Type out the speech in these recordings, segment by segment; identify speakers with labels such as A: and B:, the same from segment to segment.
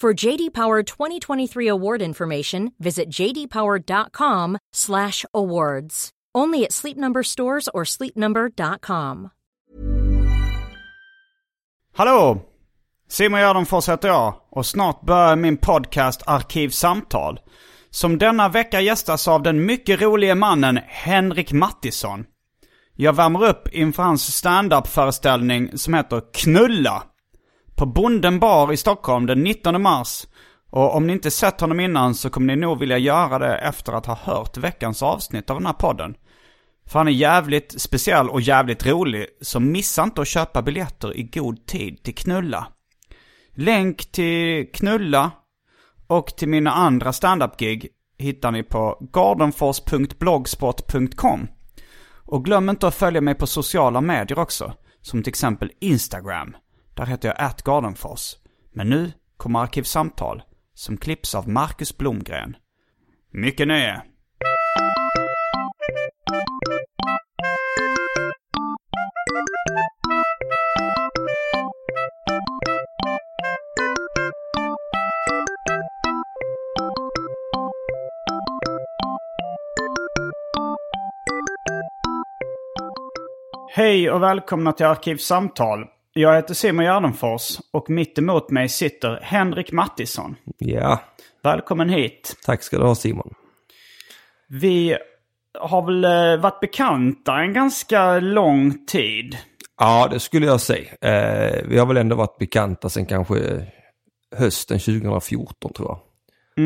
A: For JD Power 2023 award information, visit jdpower.com/awards. Only at Sleep Number stores or sleepnumber.com.
B: Hallå! Simon Gärdenfors heter jag och snart börjar min podcast Arkivsamtal. Som denna vecka gästas av den mycket rolige mannen Henrik Mattisson. Jag värmer upp inför hans stand-up-föreställning som heter Knulla. På Bonden bar i Stockholm den 19 mars. Och om ni inte sett honom innan så kommer ni nog vilja göra det efter att ha hört veckans avsnitt av den här podden. För han är jävligt speciell och jävligt rolig, så missa inte att köpa biljetter i god tid till Knulla. Länk till Knulla och till mina andra standup-gig hittar ni på gardenfors.blogspot.com. Och glöm inte att följa mig på sociala medier också, som till exempel Instagram. Där heter jag atgardenfors. Men nu kommer Arkivsamtal, som klipps av Marcus Blomgren. Mycket nöje! Hej och välkomna till Arkivsamtal. Jag heter Simon Gärdenfors och mitt emot mig sitter Henrik Mattisson.
C: Ja,
B: Välkommen hit.
C: tack ska du ha Simon.
B: Vi har väl eh, varit bekanta en ganska lång tid.
C: Ja, det skulle jag säga. Eh, vi har väl ändå varit bekanta sedan kanske hösten 2014 tror jag.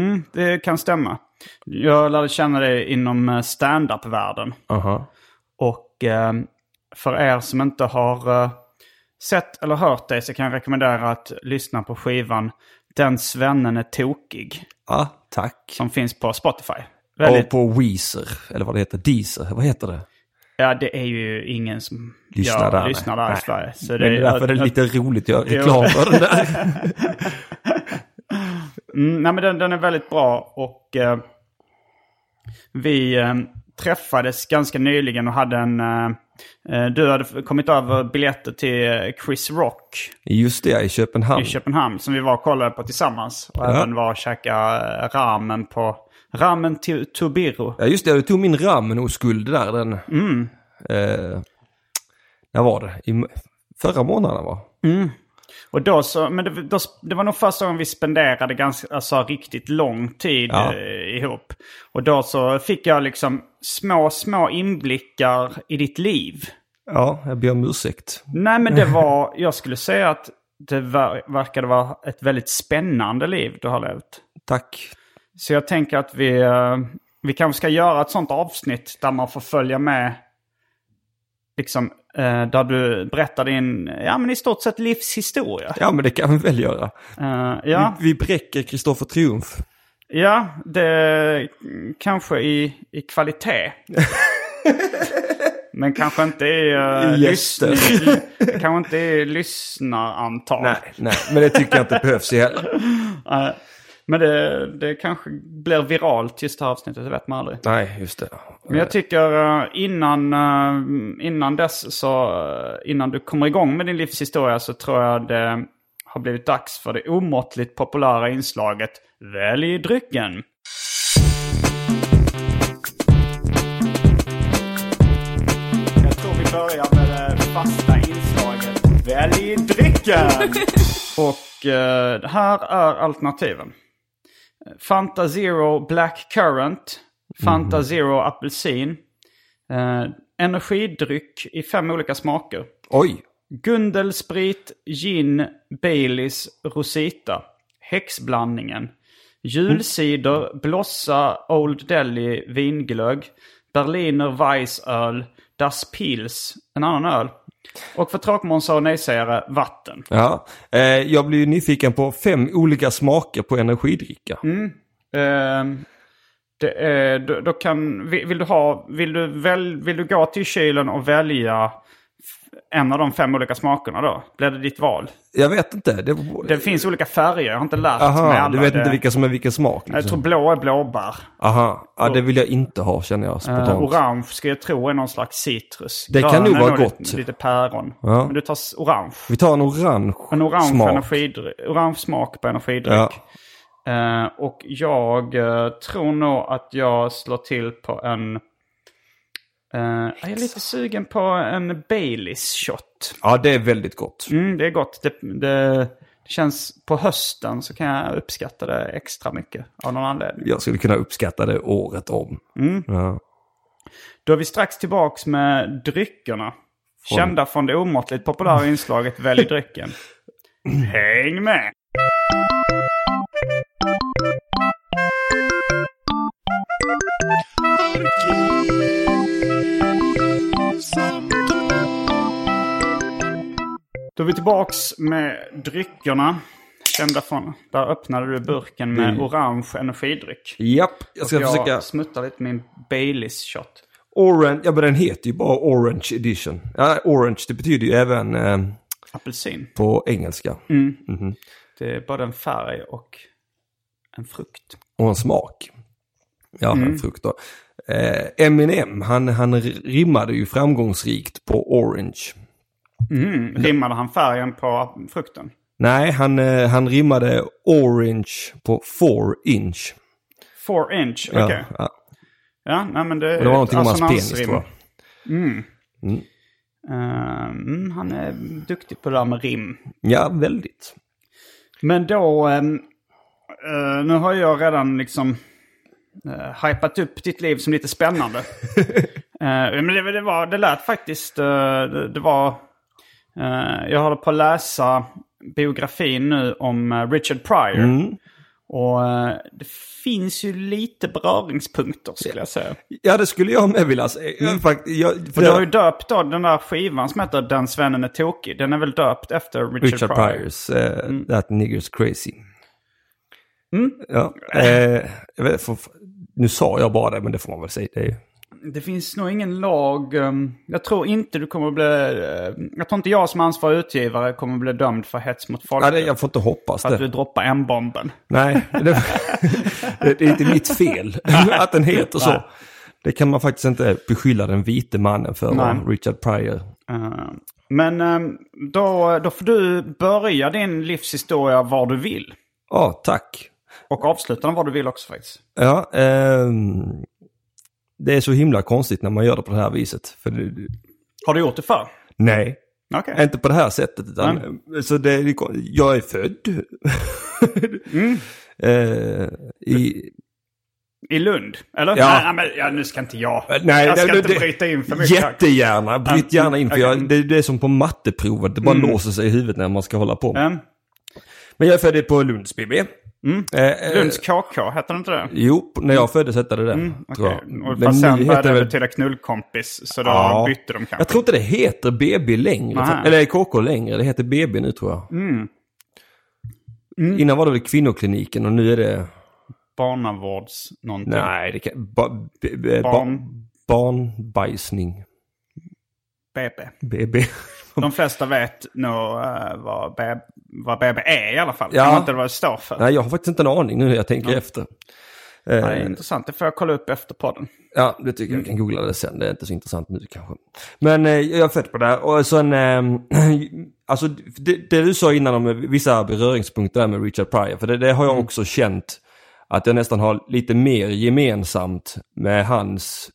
B: Mm, det kan stämma. Jag lärde känna dig inom eh, stand-up-världen.
C: Aha.
B: Och eh, för er som inte har eh, sett eller hört dig så kan jag rekommendera att lyssna på skivan Den svennen är tokig.
C: Ja, tack.
B: Som finns på Spotify. Väldigt,
C: Och på Weezer, eller vad det heter, Deezer, vad heter det?
B: Ja, det är ju ingen som
C: Lyssnar
B: gör,
C: där,
B: lyssnar där i. Sverige. Så
C: Men det är därför det är lite roligt att göra reklam för den där.
B: Mm, nej, men den, den är väldigt bra och eh, vi eh, träffades ganska nyligen och hade en... Eh, du hade kommit över biljetter till eh, Chris Rock
C: Just det, i Köpenhamn.
B: i Köpenhamn som vi var och kollade på tillsammans. Och
C: Ja.
B: även var och käkade eh, ramen på... Ramen till Tubiro.
C: Ja, just det, du tog min ramen-oskuld där. Den,
B: Mm.
C: eh, när var det? I förra månaden va?
B: Och då så, men det, då, det var nog första gången vi spenderade ganska, alltså riktigt lång tid
C: Ja.
B: eh, ihop. Och då så fick jag liksom små, små inblickar i ditt liv.
C: Ja, jag ber om ursäkt.
B: Nej men det var, jag skulle säga att det ver, verkade vara ett väldigt spännande liv du har levt.
C: Tack.
B: Så jag tänker att vi, eh, vi kanske ska göra ett sånt avsnitt där man får följa med. Liksom, där du berättar din, ja men i stort sett livshistoria.
C: Ja, men det kan vi väl göra.
B: Eh, ja.
C: Vi, vi bräcker Kristoffer Triumf.
B: Ja, det kanske i, i kvalitet. Men kanske inte i, uh,
C: gäster.
B: lyssning, kanske inte i lyssnarantal.
C: Nej, nej, men det tycker jag inte behövs heller.
B: Eh, men det, det kanske blir viralt just det här avsnittet, det vet man aldrig.
C: Nej, just det.
B: Men jag tycker eh, innan, eh, innan dess så, eh, innan du kommer igång med din livshistoria så tror jag det har blivit dags för det omåttligt populära inslaget Välj drycken. Jag tror vi börjar med det fasta inslaget Välj drycken! Och eh, här är alternativen. Fanta Zero Black Currant. Fanta Zero Apelsin. Eh, energidryck i fem olika smaker.
C: Oj!
B: Gundelsprit, gin, Baileys, Rosita. Häxblandningen. Julcider, Blossa, Old Delhi, vinglögg. Berliner Weissöl, Das Pils, en annan öl. Och för tråkmånsar och nejsägare, vatten.
C: Ja, eh, jag blir nyfiken på fem olika smaker på energidricka.
B: Ehm, det är, då, då kan, vill, vill du ha, vill du, väl, vill du gå till kylen och välja en av de fem olika smakerna då? Blir det ditt val?
C: Jag vet inte. Det,
B: Det finns olika färger, jag har inte lärt mig
C: Aha,
B: alla.
C: du vet
B: det,
C: inte vilka som är vilken smak?
B: Jag
C: Liksom.
B: tror blå är blåbär.
C: Aha, ja, det vill jag inte ha känner jag
B: Uh,
C: spontant.
B: orange ska jag tro är någon slags citrus.
C: Det kan
B: Grön
C: nog
B: är
C: vara
B: Lite,
C: gott.
B: lite päron.
C: Ja.
B: Men du tar orange.
C: Vi tar en orange,
B: En orange,
C: smak.
B: energidryck, orange smak på energidryck.
C: Ja.
B: Eh, och jag eh, tror nog att jag slår till på en... eh, jag är lite sugen på en Baileys shot.
C: Ja, det är väldigt gott.
B: Mm, det är gott. Det, det, känns på hösten så kan jag uppskatta det extra mycket av någon anledning.
C: Jag skulle kunna uppskatta det året om.
B: Mm.
C: Ja.
B: Då är vi strax tillbaks med dryckerna. Kända från det omåttligt populära inslaget Välj drycken. Häng med! Då är vi tillbaks med dryckerna. Kända från... Där öppnade du burken med orange energidryck.
C: Japp, jag ska
B: jag
C: försöka...
B: smuttar lite min Baileys shot.
C: Orange, ja men den heter ju bara Orange Edition. Ja, orange, det betyder ju även eh,
B: Apelsin.
C: på engelska.
B: Det är både en färg och en frukt.
C: Och en smak. Ja,
B: Mm.
C: en frukt då. Eh, Eminem, han, han rimmade ju framgångsrikt på orange.
B: Mm. Rimmade han färgen på frukten?
C: Nej, han, eh, han rimmade orange på four inch.
B: Four inch,
C: Ja,
B: okej.
C: ja.
B: Ja, nej men det,
C: Och det var någonting om hans
B: assonansrim.
C: penis tror jag.
B: Ehm, han är duktig på det där med rim.
C: Ja, väldigt.
B: Men då, ehm, eh, nu har jag redan liksom uh, hypat upp ditt liv som lite spännande. Eh, men det, det, var, det lät faktiskt, eh, det, det var, jag håller på att läsa biografin nu om eh, Richard Pryor. Och eh, det finns ju lite beröringspunkter skulle jag säga.
C: Ja, det skulle jag med vilja säga. Jag, fakt- jag, för
B: För du har ju döpt då den där skivan som heter Den svennen är tokig. Den är väl döpt efter Richard,
C: Richard
B: Pryor.
C: Pryors, eh,
B: Mm.
C: That Nigger's Crazy. Ja, eh, för, nu sa jag bara det, men det får man väl säga. Det är,
B: Det finns nog ingen lag. um, Jag tror inte du kommer bli... eh, Jag tror inte jag som ansvarig utgivare kommer bli dömd för hets mot folkgrupp.
C: det, jag får inte hoppas
B: För att
C: det.
B: du droppar M-bomben.
C: Nej, det, det är inte mitt fel att den heter så. Det kan man faktiskt inte beskylla den vite mannen för?
B: Nej.
C: Richard Pryor.
B: Eh, Men um, då, då får du börja din livshistoria var du vill.
C: Ja, tack.
B: Och avsluta den var du vill också faktiskt.
C: Ja, ehm, det är så himla konstigt när man gör det på det här viset. För det,
B: Har du gjort det förr?
C: nej,
B: Okej.
C: inte på det här sättet. Utan, så det, jag är född eh, i...
B: I Lund? Eller?
C: Ja.
B: Nej, men, ja, nu ska inte jag.
C: Nej,
B: jag ska
C: det,
B: inte
C: det-
B: bryta in för mycket.
C: Jättegärna, bryt gärna in. För
B: okej.
C: jag, det, det är som på matteprovet, det bara låser sig i huvudet när man ska hålla på.
B: Mm.
C: Men jag är född på Lunds BB. Eh, eh,
B: Lunds KK, heter det inte det?
C: Jo, när jag föddes hette det det.
B: Okej.
C: jag.
B: Och fast sen började det
C: väl-
B: betyda knullkompis, så då
C: Ja.
B: bytte de kanske.
C: Jag tror inte det heter BB längre.
B: Nähä.
C: Eller KK längre. Det heter BB nu tror jag.
B: Mm.
C: Innan var det väl kvinnokliniken och nu är det...
B: Barnavårds någonting.
C: Nej, det kan... Ba, b, b,
B: Barn.
C: Barn. Barnbajsning.
B: BB.
C: BB.
B: De flesta vet nog eh, vad, vad BB är i alla fall.
C: Ja.
B: Kanske inte vad det står för.
C: Nej, jag har faktiskt inte en aning nu när jag tänker efter.
B: Ja, det är
C: Eh,
B: intressant. Det får jag kolla upp efter podden.
C: Ja, det tycker jag. Jag kan googla det sen. Det är inte så intressant nu kanske. Men eh, jag är född på det. Och sen, eh, alltså det, det du sa innan om vissa beröringspunkter med Richard Pryor. För det, det har jag också känt att jag nästan har lite mer gemensamt med hans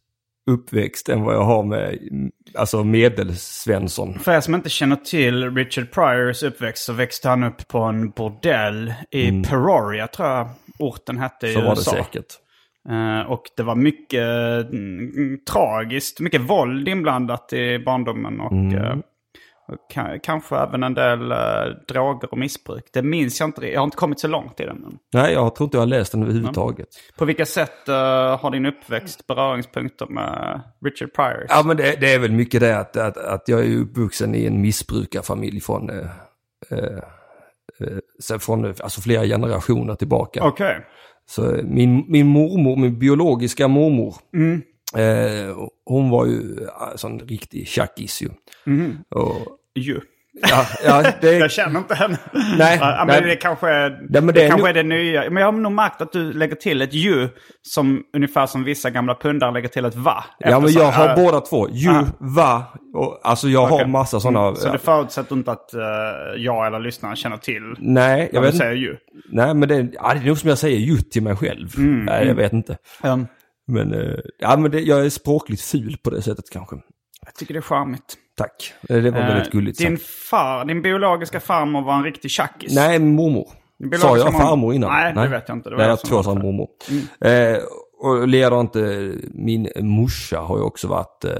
C: uppväxt än vad jag har med mm, alltså medelsvensson.
B: För er som inte känner till Richard Pryors uppväxt så växte han upp på en bordell i
C: Mm.
B: Peoria tror jag orten hette i
C: Så var det
B: USA.
C: säkert.
B: Eh, och det var mycket mm, tragiskt, mycket våld inblandat i barndomen. Och,
C: Mm.
B: eh, ka- kanske även en del eh, droger och missbruk. Det minns jag inte. Jag har inte kommit så långt i den.
C: Nej, jag tror inte jag har läst den överhuvudtaget.
B: på vilka sätt eh, har din uppväxt beröringspunkter med Richard Pryor?
C: Ja, men det, det är väl mycket det att, att, att jag är uppvuxen i en missbrukarfamilj från, eh, eh, eh, så från alltså flera generationer tillbaka.
B: Okej.
C: Så eh, min, min mormor, min biologiska mormor,
B: Mm.
C: Eh, hon var ju alltså, en riktig tjackis ju.
B: Mm.
C: Och,
B: Ju.
C: ja, ja, det,
B: Jag känner inte henne.
C: Nej,
B: Ja, men
C: nej.
B: det kanske är
C: Nej, men
B: det,
C: det
B: kanske
C: nog-
B: är det nya. Men jag har nog märkt att du lägger till ett ju som ungefär som vissa gamla pundare lägger till ett va.
C: ja, men jag har
B: ja.
C: båda två. Ju,
B: Ah.
C: va, och, alltså jag har
B: Okej.
C: massa sådana.
B: Mm. Så det förutsätter inte att eh, jag eller lyssnaren känner till
C: Nej, jag vet
B: du säger ju.
C: Nej, men det, ja, det är nog som jag säger ju till mig själv.
B: Mm,
C: Nej, jag vet inte.
B: Um,
C: Men, eh, ja, men det, jag är språkligt ful på det sättet kanske.
B: jag tycker det är charmigt.
C: Tack. Eh, Det var väldigt
B: Eh,
C: gulligt
B: din
C: sagt.
B: far, din biologiska farmor var en riktig tjackis.
C: Nej, mormor. Sa jag farmor innan?
B: Nej, det vet jag inte. Det var
C: Nej,
B: jag
C: tror jag sa mormor. Eh, och likadant, eh, min morsa har ju också varit eh,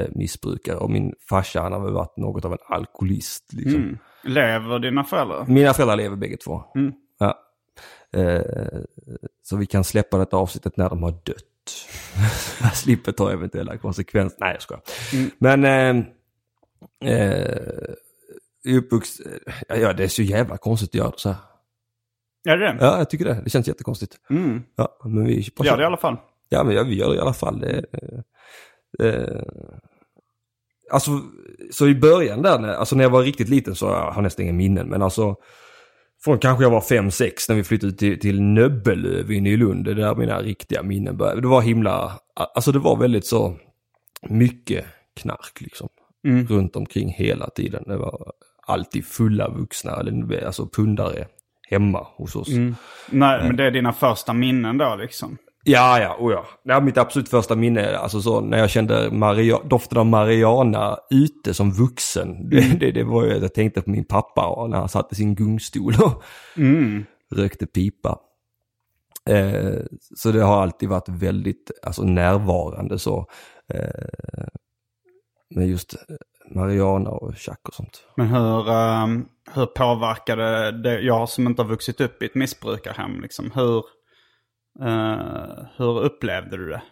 C: eh, missbrukare och min farsa han har väl varit något av en alkoholist. Liksom.
B: Mm. Lever dina föräldrar?
C: Mina föräldrar lever bägge två.
B: Mm.
C: Eh, så vi kan släppa detta avsnittet när de har dött. jag slipper ta eventuella konsekvenser. Nej, jag skojar.
B: Mm.
C: Men eh, eh, uppvuxen, ja, ja, det är så jävla konstigt att göra så här.
B: Är det det?
C: Ja, jag tycker det. Det känns jättekonstigt.
B: Mm.
C: Ja, men vi
B: Gör det i alla fall.
C: Ja, men ja, vi gör det i alla fall. Det, eh, eh, alltså, så i början där, alltså när jag var riktigt liten så jag har nästan inga minnen. Men alltså, från kanske jag var 5-6 när vi flyttade till, till Nöbbelöv i Lund. Det är där mina riktiga minnen började. Det var himla, alltså det var väldigt så mycket knark liksom.
B: Mm.
C: Runt omkring hela tiden. Det var alltid fulla vuxna, alltså pundare hemma hos oss.
B: Mm. Nej, men det är dina första minnen då liksom.
C: Ja, ja, oh ja. Det var mitt absolut första minne, alltså så när jag kände Maria, doften av Mariana ute som vuxen. Det, det, det var ju att jag tänkte på min pappa och när han satt i sin gungstol och
B: Mm.
C: rökte pipa. Eh, så det har alltid varit väldigt alltså, närvarande så. Eh, med just Mariana och Chuck och sånt.
B: Men hur, ehm, hur påverkade det, jag som inte har vuxit upp i ett missbrukarhem, liksom, hur, eh, hur upplevde du det?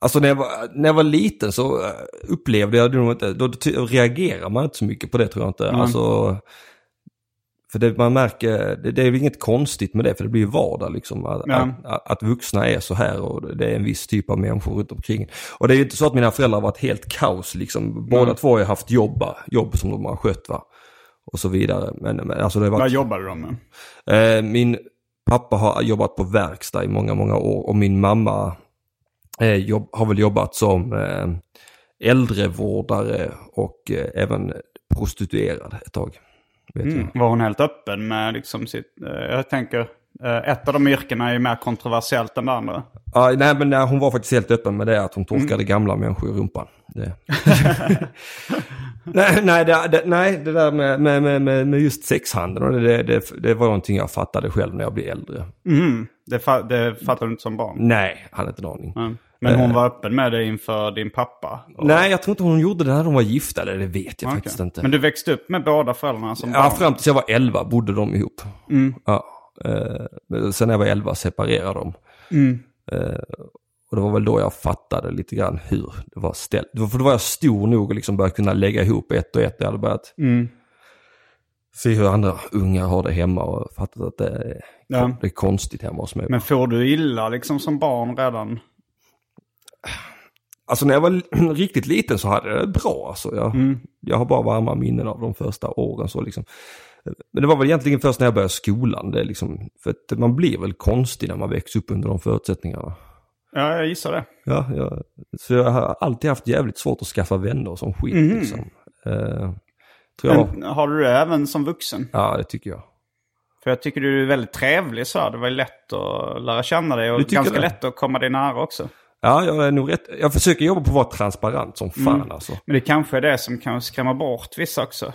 C: Alltså när jag, var, när jag var liten så eh, upplevde jag det nog inte, då reagerar man inte så mycket på det tror jag inte.
B: Mm.
C: Alltså, för det man märker, det, det är väl inget konstigt med det för det blir ju vardag liksom. Att,
B: Ja.
C: att, att vuxna är så här och det är en viss typ av människor runt omkring. Och det är ju inte så att mina föräldrar har varit helt kaos liksom. Båda
B: Mm.
C: två har ju haft jobba, jobb som de har skött va. Och så vidare. Men, men alltså det har
B: Vad jobbade de med?
C: Eh, min pappa har jobbat på verkstad i många, många år och min mamma eh, jobb, har väl jobbat som eh, äldrevårdare och eh, även prostituerad ett tag.
B: Mm. Var hon helt öppen med liksom sitt, eh, jag tänker, ett av de yrkena är ju mer kontroversiellt än det andra.
C: Ja, nej, men nej, hon var faktiskt helt öppen med det att hon torkade
B: Mm.
C: gamla människor i rumpan. Det. nej, nej, det, nej, det där med, med, med, med just sexhandeln, det, det, det var någonting jag fattade själv när jag blev äldre.
B: Mm. Det, fa- det fattade du inte som barn?
C: Nej, hade inte en aning.
B: Mm. Men hon var öppen med det inför din pappa? Och-
C: Nej, jag tror inte hon gjorde det när de var gifta, eller det vet jag
B: Okej.
C: faktiskt inte.
B: Men du växte upp med båda föräldrarna som
C: Ja,
B: barn?
C: fram tills jag var 11 bodde de ihop.
B: Mm.
C: Ja, eh, sen när jag var 11 separerade de.
B: Mm.
C: Eh, och det var väl då jag fattade lite grann hur det var ställt. För då var jag stor nog och liksom började kunna lägga ihop ett och ett. Jag hade börjat
B: Mm.
C: se hur andra unga har det hemma och fattat att det är,
B: Ja.
C: det är konstigt hemma hos mig.
B: Men får du illa liksom som barn redan?
C: Alltså när jag var riktigt liten så hade jag det bra. Alltså. Jag,
B: Mm.
C: jag har bara varma minnen av de första åren. Så liksom. Men det var väl egentligen först när jag började skolan. Det liksom, för att man blir väl konstig när man växer upp under de förutsättningarna.
B: Ja, jag gissar det.
C: Ja, jag, så jag har alltid haft jävligt svårt att skaffa vänner som skit.
B: Mhm.
C: Liksom. Eh, tror jag.
B: Men har du det även som vuxen?
C: Ja, det tycker jag.
B: För jag tycker du är väldigt trevlig så här. Det var ju lätt att lära känna dig och ganska
C: det?
B: lätt att komma dig nära också.
C: Ja, jag är nog rätt. Jag försöker jobba på att vara transparent som fan
B: Mm.
C: alltså.
B: Men det kanske är det som kan skrämma bort vissa också.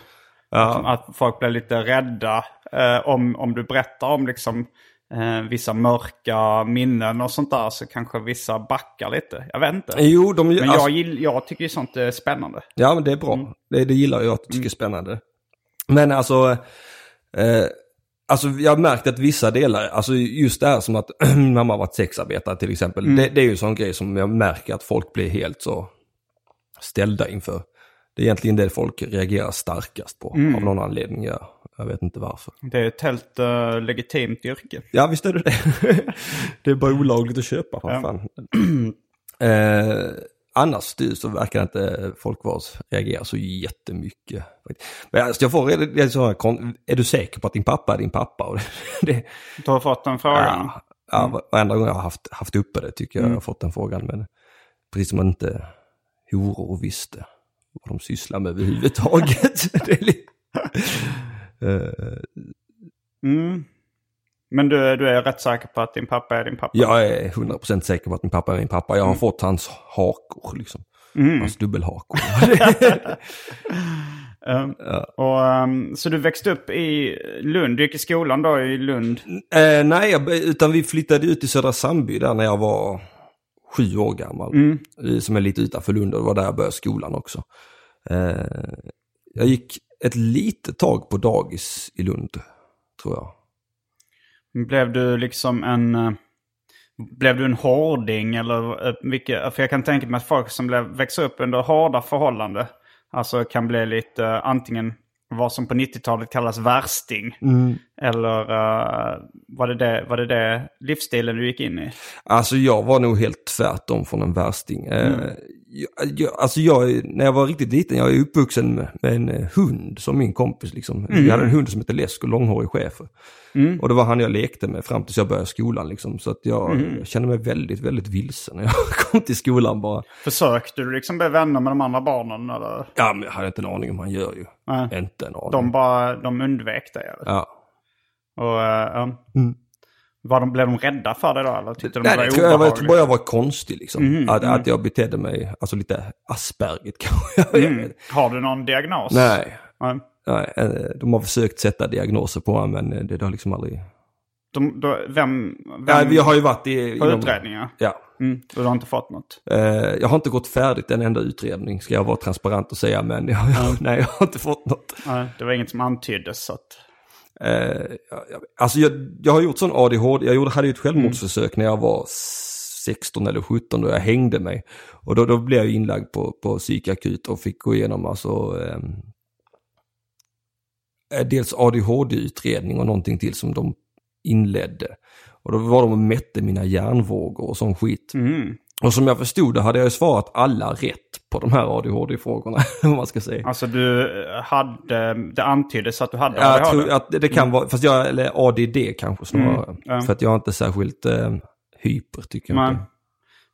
C: Ja,
B: Att folk blir lite rädda eh, om, om du berättar om liksom, eh, vissa mörka minnen och sånt där så kanske vissa backar lite. Jag vet inte.
C: Jo, de,
B: Men
C: alltså,
B: jag, gill, jag tycker ju sånt är spännande.
C: Ja, men det är bra.
B: Mm.
C: Det, det gillar jag, tycker är spännande. Men alltså, eh, alltså jag har märkt att vissa delar, alltså just det här som att min mamma har varit sexarbetare till exempel.
B: Mm.
C: Det, det är ju en sån grej som jag märker att folk blir helt så ställda inför. Det är egentligen det folk reagerar starkast på
B: Mm.
C: av någon anledning. Jag, jag vet inte varför.
B: Det är ett helt eh, legitimt yrke.
C: Ja, visst är det det. det är bara olagligt att köpa, för
B: Ja.
C: fan. eh, annars det, så verkar inte folk vara, reagera så jättemycket. Men alltså, jag får, är, så här, är du säker på att din pappa är din pappa? Och det,
B: Du har fått den frågan.
C: ja, ja, varenda gång jag har haft, haft uppe det tycker jag jag har fått den frågan. Men precis som man inte horor visste vad de sysslar med överhuvudtaget.
B: Mm. Men du, du är rätt säker på att din pappa är din pappa?
C: Jag är 100% säker på att min pappa är min pappa. Jag har fått hans hakor liksom. Hans dubbelhakor.
B: Um, och, ehm, så du växte upp i Lund, du gick i skolan då i Lund?
C: eh, nej, jag, utan vi flyttade ut till Södra Sandby där när jag var sju år gammal. Eh, Som är lite utanför Lund och det var där jag började skolan också. Eh, jag gick ett litet tag på dagis i Lund, tror jag.
B: Blev du liksom en... eh, Blev du en hårding eller eh, vilket, För jag kan tänka mig att folk som blev, växer upp under hårda förhållanden alltså kan bli lite antingen vad som på 90-talet kallas värsting. Eller eh, var, det det, var det det livsstilen du gick in i?
C: Alltså jag var nog helt tvärtom från en värsting. Eh, jag, jag, alltså jag, när jag var riktigt liten, jag är uppvuxen med, med en eh, hund som min kompis. Liksom. Vi hade en hund som hette och långhårig schäfer. Och det var han jag lekte med fram tills jag började skolan. Liksom. Så att jag, jag kände mig väldigt, väldigt vilsen när jag kom till skolan bara.
B: Försökte du liksom bli vänner med de andra barnen? Eller?
C: Ja, men jag hade inte en aning om han gör ju.
B: Nej.
C: Inte en aning.
B: De bara de undvek dig?
C: Ja.
B: Och, eh, ja. var de, blev de rädda för dig då? Eller tyckte de
C: Nej,
B: det
C: det
B: var
C: jag, var- jag tror bara jag var konstig liksom. att, att jag betedde mig, alltså lite aspergigt kanske. Jag vet.
B: Har du någon diagnos?
C: Nej.
B: Nej.
C: Nej, eh, de har försökt sätta diagnoser på honom men eh, det, det har liksom aldrig...
B: De, då, vem, vem
C: Ja, vi har ju varit i...
B: på
C: inom-
B: utredningar?
C: Ja.
B: Mm, du har inte fått något?
C: Jag har inte gått färdigt en enda utredning, ska jag vara transparent och säga, men jag, jag, nej, jag har inte fått något.
B: Nej, det var inget som antyddes. Så att,
C: Eh, alltså jag, jag har gjort sån ADHD, jag gjorde, hade ju ett självmordsförsök när jag var 16 eller 17 då jag hängde mig. Och då, då blev jag inlagd på, på psykakut och fick gå igenom alltså ehm, eh, dels ADHD-utredning och någonting till som de inledde. Och då var de och mätte mina hjärnvågor och sån skit.
B: mm.
C: Och som jag förstod det hade jag ju svarat alla rätt på de här ADHD-frågorna, om man ska säga.
B: Alltså du eh, hade, det antyddes att du hade
C: Jag
B: ADHD?
C: tror att det kan vara, fast jag, eller ADD kanske snarare.
B: Mm, ja.
C: För att jag är inte särskilt eh, hyper tycker jag
B: Men,
C: inte.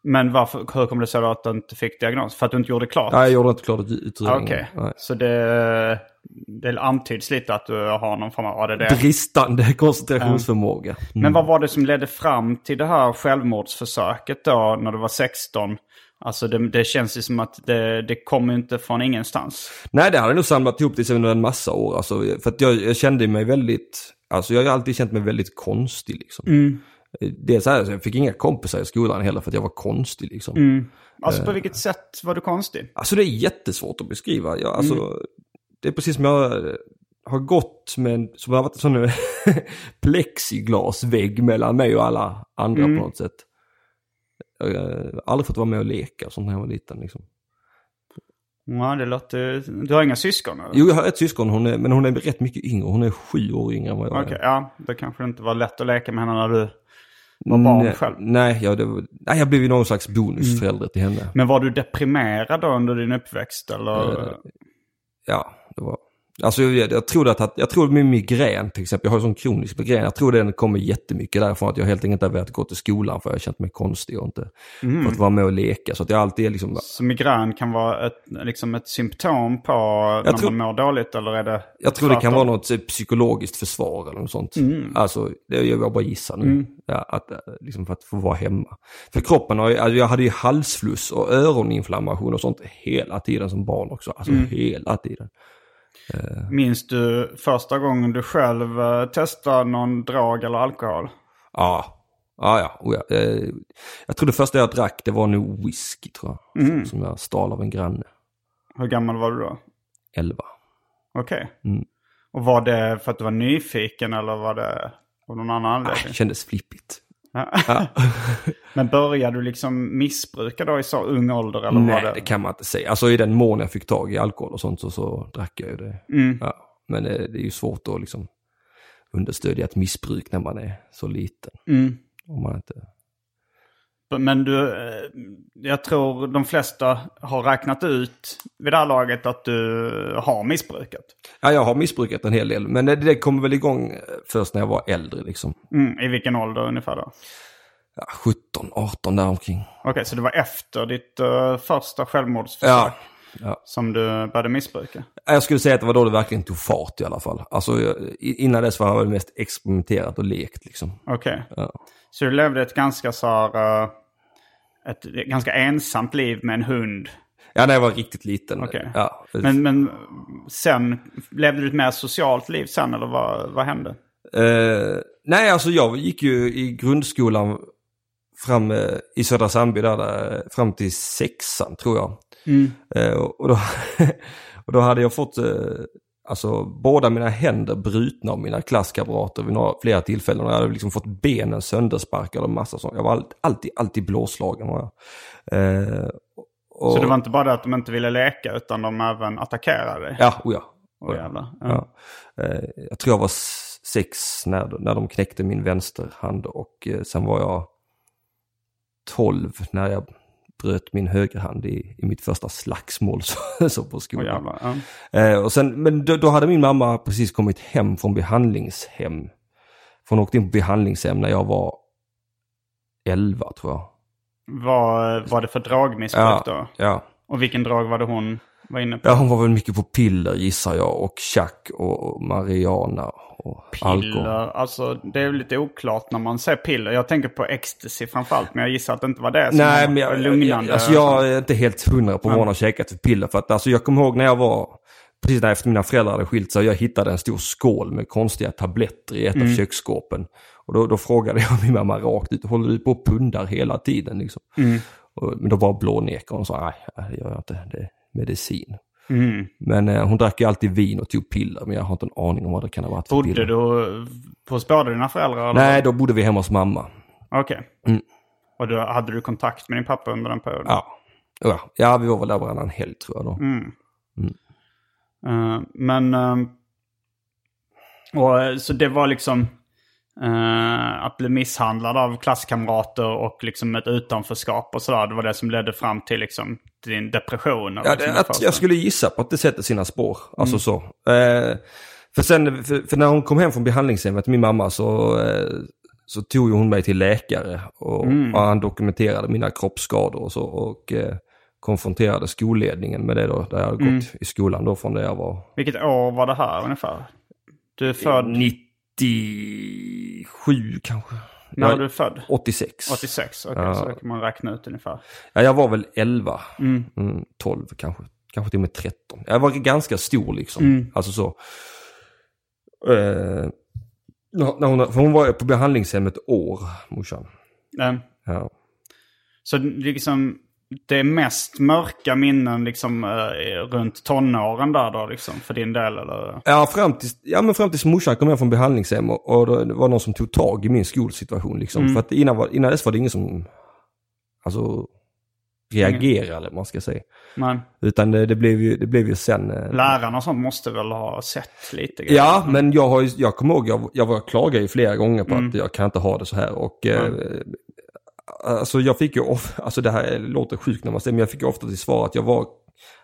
B: men varför, hur kom det sig då att du inte fick diagnos? För att du inte gjorde klart?
C: Nej, jag gjorde inte klart ut- utredningen.
B: Okej,
C: Nej.
B: så det, det antyds lite att du har någon form av ADD?
C: Bristande koncentrationsförmåga.
B: Men vad var det som ledde fram till det här självmordsförsöket då när du var 16? Alltså det, det känns ju som att det, det kommer inte från ingenstans.
C: Nej, det hade nog samlat ihop det under en massa år. Alltså, för att jag, jag kände mig väldigt, alltså jag har alltid känt mig väldigt konstig liksom.
B: Mm.
C: Dels här, så jag fick inga kompisar i skolan heller för att jag var konstig liksom.
B: Mm. Alltså
C: Eh.
B: på vilket sätt var du konstig?
C: Alltså det är jättesvårt att beskriva. Jag, alltså,
B: Mm.
C: Det är precis som jag har gått med, en- som har varit en sån plexiglasvägg mellan mig och alla andra
B: Mm.
C: på något sätt. Jag har aldrig fått vara med och leka och sånt när jag var liten. Liksom.
B: Ja, det låter... Du har inga syskon eller?
C: Jo, jag har ett syskon, hon är, men hon är rätt mycket yngre. Hon är sju år yngre än vad jag
B: Okej,
C: är.
B: ja. Det kanske inte var lätt att leka med henne när du var barn
C: nej,
B: själv.
C: Nej, ja, det var, nej, jag blev ju någon slags bonusförälder till henne.
B: Men var du deprimerad då under din uppväxt eller?
C: Eh, Ja, det var... Alltså jag, jag tror att, jag tror med migrän till exempel, jag har ju sån kronisk migrän, jag tror den kommer jättemycket därifrån att jag helt enkelt inte har velat gå till skolan för jag har känt mig konstig och inte
B: Mm.
C: fått vara med och leka. Så att jag alltid är liksom,
B: Så migrän kan vara ett, liksom ett symptom på när
C: tror-
B: man mår dåligt eller är det
C: jag tror det kan vara något eh, psykologiskt försvar eller något sånt. Alltså, det jag bara gissar nu. Ja, att, eh, liksom för att få vara hemma. För kroppen har ju, alltså jag hade ju halsfluss och öroninflammation och sånt hela tiden som barn också. Alltså hela tiden.
B: Minns du första gången du själv eh, testade någon drag eller alkohol?
C: Ja. Ja, ja. Oh, ja. Eh, Jag tror det första jag drack det var nog whisky tror jag.
B: Mm.
C: Som jag stal av en granne.
B: Hur gammal var du då?
C: 11.
B: Okej.
C: Mm.
B: Och var det för att du var nyfiken eller var det av någon annan anledning?
C: Det kändes flippigt.
B: Ja. Men började du liksom missbruka då i så ung ålder? Eller
C: Nej,
B: det...
C: det kan man inte säga. Alltså i den mån jag fick tag i alkohol och sånt så, så drack jag ju det.
B: Mm.
C: Ja. Men eh, det är ju svårt att liksom understödja ett missbruk när man är så liten.
B: Mm.
C: Om man inte...
B: Men du, eh, jag tror de flesta har räknat ut vid det här laget att du har missbrukat.
C: Ja, jag har missbrukat en hel del. Men det, kom väl igång eh, först när jag var äldre liksom.
B: Mm. I vilken ålder ungefär då?
C: Ja, 17, 18 däromkring.
B: Okej, så det var efter ditt eh, första självmordsförsök
C: Ja. Ja.
B: som du började missbruka?
C: Jag skulle säga att det var då det verkligen tog fart i alla fall. Alltså jag, innan dess var jag väl mest experimenterat och lekt liksom.
B: Okej.
C: Ja.
B: Så du levde ett ganska så här, eh, ett ganska ensamt liv med en hund.
C: Ja, när jag var riktigt liten.
B: Okej.
C: Ja,
B: Men, men sen, levde du ett mer socialt liv sen eller vad, vad hände?
C: Eh, nej, alltså jag gick ju i grundskolan fram eh, i Södra Sandby där fram till sexan tror jag. Eh, och, då, och då hade jag fått eh, alltså, båda mina händer brutna av mina klasskamrater vid några, flera tillfällen. Och jag hade liksom fått benen söndersparkade och massa sånt. Jag var alltid, alltid, blåslagen. Var. Eh, och,
B: Så det var inte bara det att de inte ville leka utan de även attackerade dig?
C: Ja, oh ja.
B: Åh jävlar. Ja.
C: Ja. Eh, jag tror jag var sex när, när de knäckte min vänsterhand och eh, sen var jag 12 när jag bröt min högerhand i, i mitt första slagsmål så, så på skolan.
B: jävlar. Ja.
C: Eh, och sen, men då, då hade min mamma precis kommit hem från behandlingshem. För hon åkte in på behandlingshem när jag var 11 tror jag.
B: Vad var det för dragmissbruk
C: Ja,
B: då?
C: ja.
B: Och vilken drag var det hon var inne på?
C: ja, hon var väl mycket på piller gissar jag och chack och, marijuana och alkohol.
B: Piller, alltså det är lite oklart när man säger piller. Jag tänker på ecstasy framförallt, men jag gissar att det inte var det som
C: Nej,
B: var
C: men jag,
B: lugnande.
C: jag, alltså jag är inte helt hundra på vad hon har käkat för piller. För att alltså jag kommer ihåg när jag var, precis där efter mina föräldrar hade skilt sig, jag hittade en stor skål med konstiga tabletter i ett
B: Mm.
C: av köksskåpen. Och då, då frågade jag min mamma rakt ut, håller du på och pundar hela tiden? Liksom.
B: Mm.
C: Och, men då bara blånekade hon och sa, nej det gör jag inte, det medicin.
B: Mm.
C: Men eh, hon drack ju alltid vin och tog piller, men jag har inte en aning om vad det kan ha varit
B: Bodde du hos båda dina föräldrar? eller?
C: Nej, då bodde vi hemma hos mamma.
B: Okej.
C: Mm.
B: Och då hade du kontakt med din pappa under den perioden?
C: Ja. Ja, ja vi var väl där varannan helg tror jag då.
B: Mm. Eh, men... eh, och, eh, så det var liksom... eh, att bli misshandlad av klasskamrater och liksom ett utanförskap och sådär. Det var det som ledde fram till liksom din depression.
C: Ja,
B: liksom
C: det, att, jag skulle gissa på att det sätter sina spår. Alltså
B: Mm.
C: så. Eh, för, sen, för, för när hon kom hem från behandlingshemmet, min mamma, så, eh, så tog hon mig till läkare. Och,
B: Mm.
C: och han dokumenterade mina kroppsskador och så. Och konfronterade skolledningen med det då. Där jag hade
B: Mm.
C: gått i skolan då från det jag var
B: Vilket år var det här ungefär? Du är född...
C: 97 kanske.
B: När
C: Ja,
B: är du född?
C: 86.
B: 86, okej.
C: Ja.
B: Så kan man räkna ut ungefär.
C: Ja, jag var väl 11.
B: Mm.
C: Mm, 12 kanske. Kanske till och med 13. Jag var ganska stor liksom.
B: Mm.
C: Alltså så. Eh, när hon, för hon var på behandlingshem ett år, morsan.
B: Eh,
C: Ja.
B: Så liksom... Det är mest mörka minnen liksom eh, runt tonåren där då liksom för din del eller?
C: Ja, fram tills, ja, men fram tills morsan kom hem från behandlingshem och, och det var någon som tog tag i min skolsituation. Liksom.
B: Mm.
C: För att innan, var, innan dess var det ingen som alltså, reagerade, man ska säga.
B: Men
C: Utan det, det, blev, ju, det blev ju sen... eh,
B: lärarna och sånt måste väl ha sett lite grejer?
C: Ja, men jag, har ju, jag kommer ihåg, jag, jag var klagade ju flera gånger på
B: Mm.
C: att jag kan inte ha det så här. Och, eh, alltså jag fick ju, alltså det här låter sjukt när man säger, men jag fick ju ofta till svar att jag var,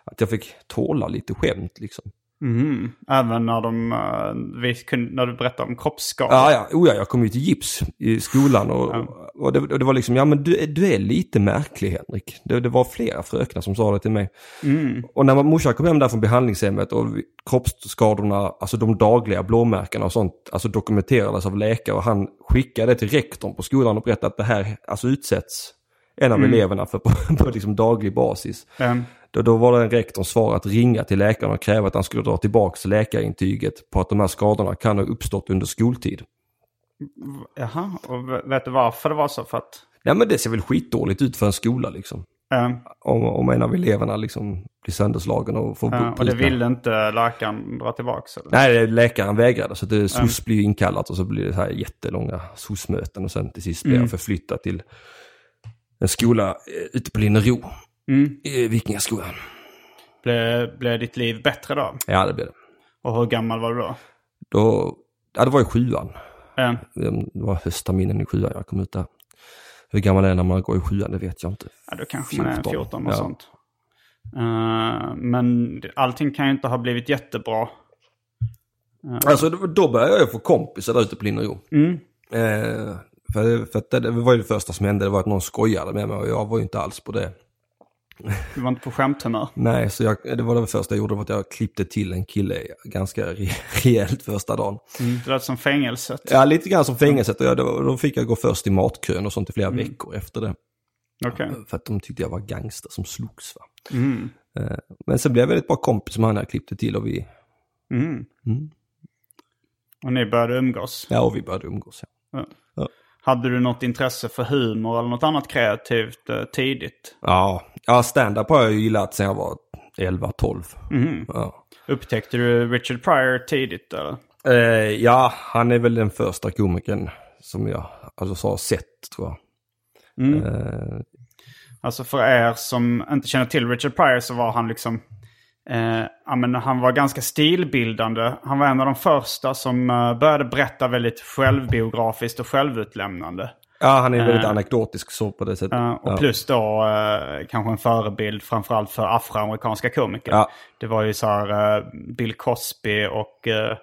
C: att jag fick tåla lite skämt liksom.
B: Mhm. Även när, de, eh, när du berättade om kroppsskador?
C: Ja, ja, oh ja, jag kom ju till gips i skolan och, och, det, och det var liksom, ja men du, är- du är lite märklig Henrik. Det, det var flera fröknar som sa det till mig.
B: Mm.
C: Och när morsan kom hem där från behandlingshemmet och kroppsskadorna, alltså de dagliga blåmärkena och sånt, alltså dokumenterades av läkare och han skickade det till rektorn på skolan och berättade att det här alltså utsätts en av eleverna för på, på liksom daglig basis. Då, då var det en rektors svar att ringa till läkaren och kräva att han skulle dra tillbaka läkarintyget på att de här skadorna kan ha uppstått under skoltid.
B: Jaha, och vet du varför det var så? För att...
C: Nej men det ser väl skitdåligt ut för en skola liksom.
B: eh,
C: Om, om en av eleverna liksom blir sönderslagen och får
B: eh, och det ville inte läkaren dra tillbaka? Eller?
C: Nej, läkaren vägrade. Så det, SOS blir inkallat och så blir det här jättelånga SOS-möten och sen till sist blir jag förflyttad till en skola eh, ute på Linnero.
B: Mm.
C: I Vikingaskolan.
B: Blev, blev ditt liv bättre då?
C: Ja, det blev det.
B: Och hur gammal var du då?
C: Då, ja, det var i sjuan.
B: Eh,
C: Det var höstterminen i sjuan jag kom ut där. Hur gammal är jag när man går i sjuan, det vet jag inte.
B: ja, då kanske man är
C: 14,
B: 14 och
C: ja.
B: sånt. Eh, men det- allting kan ju inte ha blivit jättebra.
C: Alltså då- började jag få kompisar där ute på Linnero.
B: Mm.
C: Eh, för för det, det var ju det första som hände, det var att någon skojade med mig och jag var ju inte alls på det.
B: Du var inte på skämthumör.
C: Nej, så jag, det var det första jag gjorde, var att jag klippte till en kille ganska re- rejält första dagen.
B: Det lät som fängelset.
C: Ja, lite grann som fängelset och jag, då, då fick jag gå först i matkön och sånt i flera veckor efter det.
B: Okej.
C: För att de tyckte jag var gangster som slogs. Va?
B: Mm.
C: Eh, men sen blev jag väldigt bra kompis med han jag klippte till och vi,
B: Mm.
C: Mm.
B: Och ni började umgås.
C: ja, och vi började umgås. Ja.
B: Hade du något intresse för humor eller något annat kreativt eh, tidigt?
C: Ja, ja stand-up har jag ju gillat sen jag var 11-12.
B: Mhm.
C: Ja.
B: Upptäckte du Richard Pryor tidigt eller?
C: Eh, ja, han är väl den första komikern som jag alltså, så har sett tror jag. Eh,
B: Alltså för er som inte känner till Richard Pryor så var han liksom... Eh, ja, men han var ganska stilbildande. Han var en av de första som eh, började berätta väldigt självbiografiskt och självutlämnande.
C: ja, han är väldigt anekdotisk så på det sättet.
B: Eh, och
C: ja.
B: plus då eh, kanske en förebild framförallt för afroamerikanska komiker.
C: Ja.
B: Det var ju så här eh, Bill Cosby och, eh,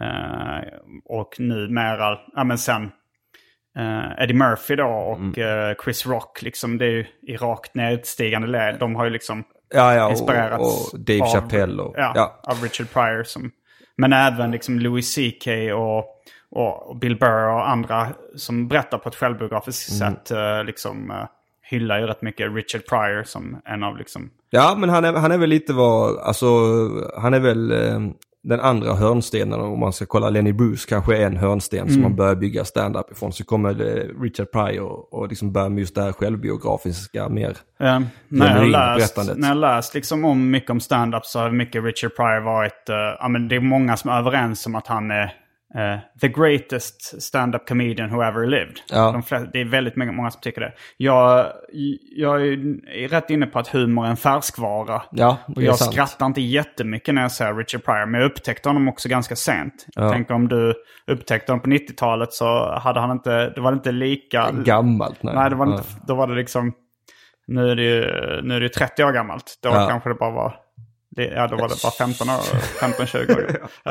B: eh, och numera, ja men sen eh, Eddie Murphy då och
C: Mm.
B: eh, Chris Rock. Liksom, det är ju i rakt nedstigande led. De har ju liksom
C: ja, ja,
B: inspirerats
C: och, Dave
B: av,
C: Chappelle och...
B: ja,
C: ja.
B: av Richard Pryor. Som, men även liksom Louis CK och, och, och Bill Burr och andra som berättar på ett självbiografiskt
C: Mm.
B: sätt. eh, liksom, eh, hyllar ju rätt mycket Richard Pryor som en av liksom...
C: Ja, men han är, han är väl lite vad, alltså han är väl eh, den andra hörnstenen om man ska kolla Lenny Bruce kanske är en hörnsten
B: Mm.
C: som man börjar bygga stand-up ifrån. Så kommer eh, Richard Pryor och, liksom börja med just det här självbiografiska mer.
B: Eh, när, jag läst, när jag läst liksom om mycket om stand-up så har mycket Richard Pryor varit... eh, ja, men det är många som är överens om att han är eh, the greatest stand-up comedian who ever lived.
C: Ja.
B: De flesta, det är väldigt många, många som tycker det. Jag, jag är rätt inne på att humor är en färskvara.
C: Ja,
B: Och jag
C: sant.
B: skrattar inte jättemycket när jag ser Richard Pryor, men jag upptäckte honom också ganska sent. Jag
C: Ja.
B: tänker om du upptäckte honom på 90-talet så hade han inte, det var inte lika...
C: Gammalt. Nej,
B: Nej, det var inte, då var det liksom... Nu är det ju nu är det ju 30 år gammalt. Då kanske det bara var... Det, ja, då var det bara 15 år, 15-20 år.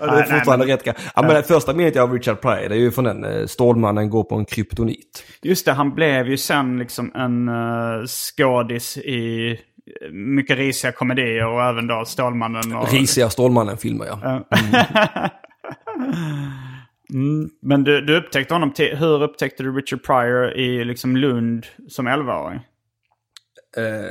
C: Ja, det är fortfarande rätt. Ja, men det första minnet jag av Richard Pryor, det är ju från den eh, Stålmannen går på en kryptonit.
B: Just det, han blev ju sen liksom en uh, skådis i eh, mycket risiga komedier och även då Stålmannen. Och,
C: Risiga Stålmannen-filmer ja.
B: Mm, men du, du upptäckte honom hur upptäckte du Richard Pryor i liksom Lund som 11-åring?
C: Eh,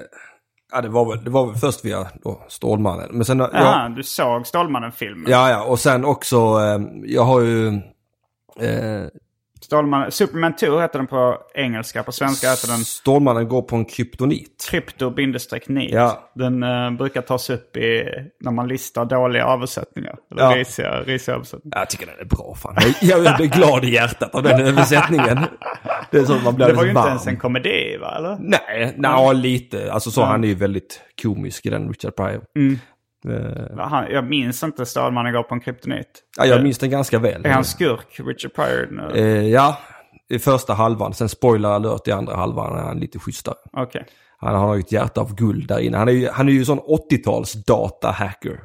C: ja, det var, väl, det var väl först via då, Stålmannen. Men sen,
B: Jaha,
C: ja,
B: du såg Stålmannen-filmen?
C: ja, ja, och sen också, eh, jag har ju... Eh,
B: Stålmannen, Superman 2 heter den på engelska, på svenska heter den
C: Stålmannen går på en kryptonit.
B: krypto-nit.
C: Ja.
B: Den eh, brukar tas upp i, när man listar dåliga översättningar. Eller
C: Ja.
B: risiga, risiga översättningar.
C: Jag tycker den är bra fan. Jag, jag blir glad i hjärtat av den översättningen. Det är så man blir
B: Det var ju
C: alldeles
B: inte
C: varm.
B: ens en komedi va? Eller?
C: Nej, nej, lite. Alltså så, han är ju väldigt komisk i den Richard Pryor.
B: Mm.
C: Eh,
B: Han, jag minns inte Stålmannen går på en kryptonit.
C: ja, jag minns den ganska väl.
B: Är han skurk, Richard Pryor? nu?
C: Eh, ja, i första halvan. Sen spoiler alert i andra halvan är han lite schysstare.
B: Okej.
C: Han har ju ett hjärta av guld där inne. Han är ju, han är ju sån 80-tals data-hacker.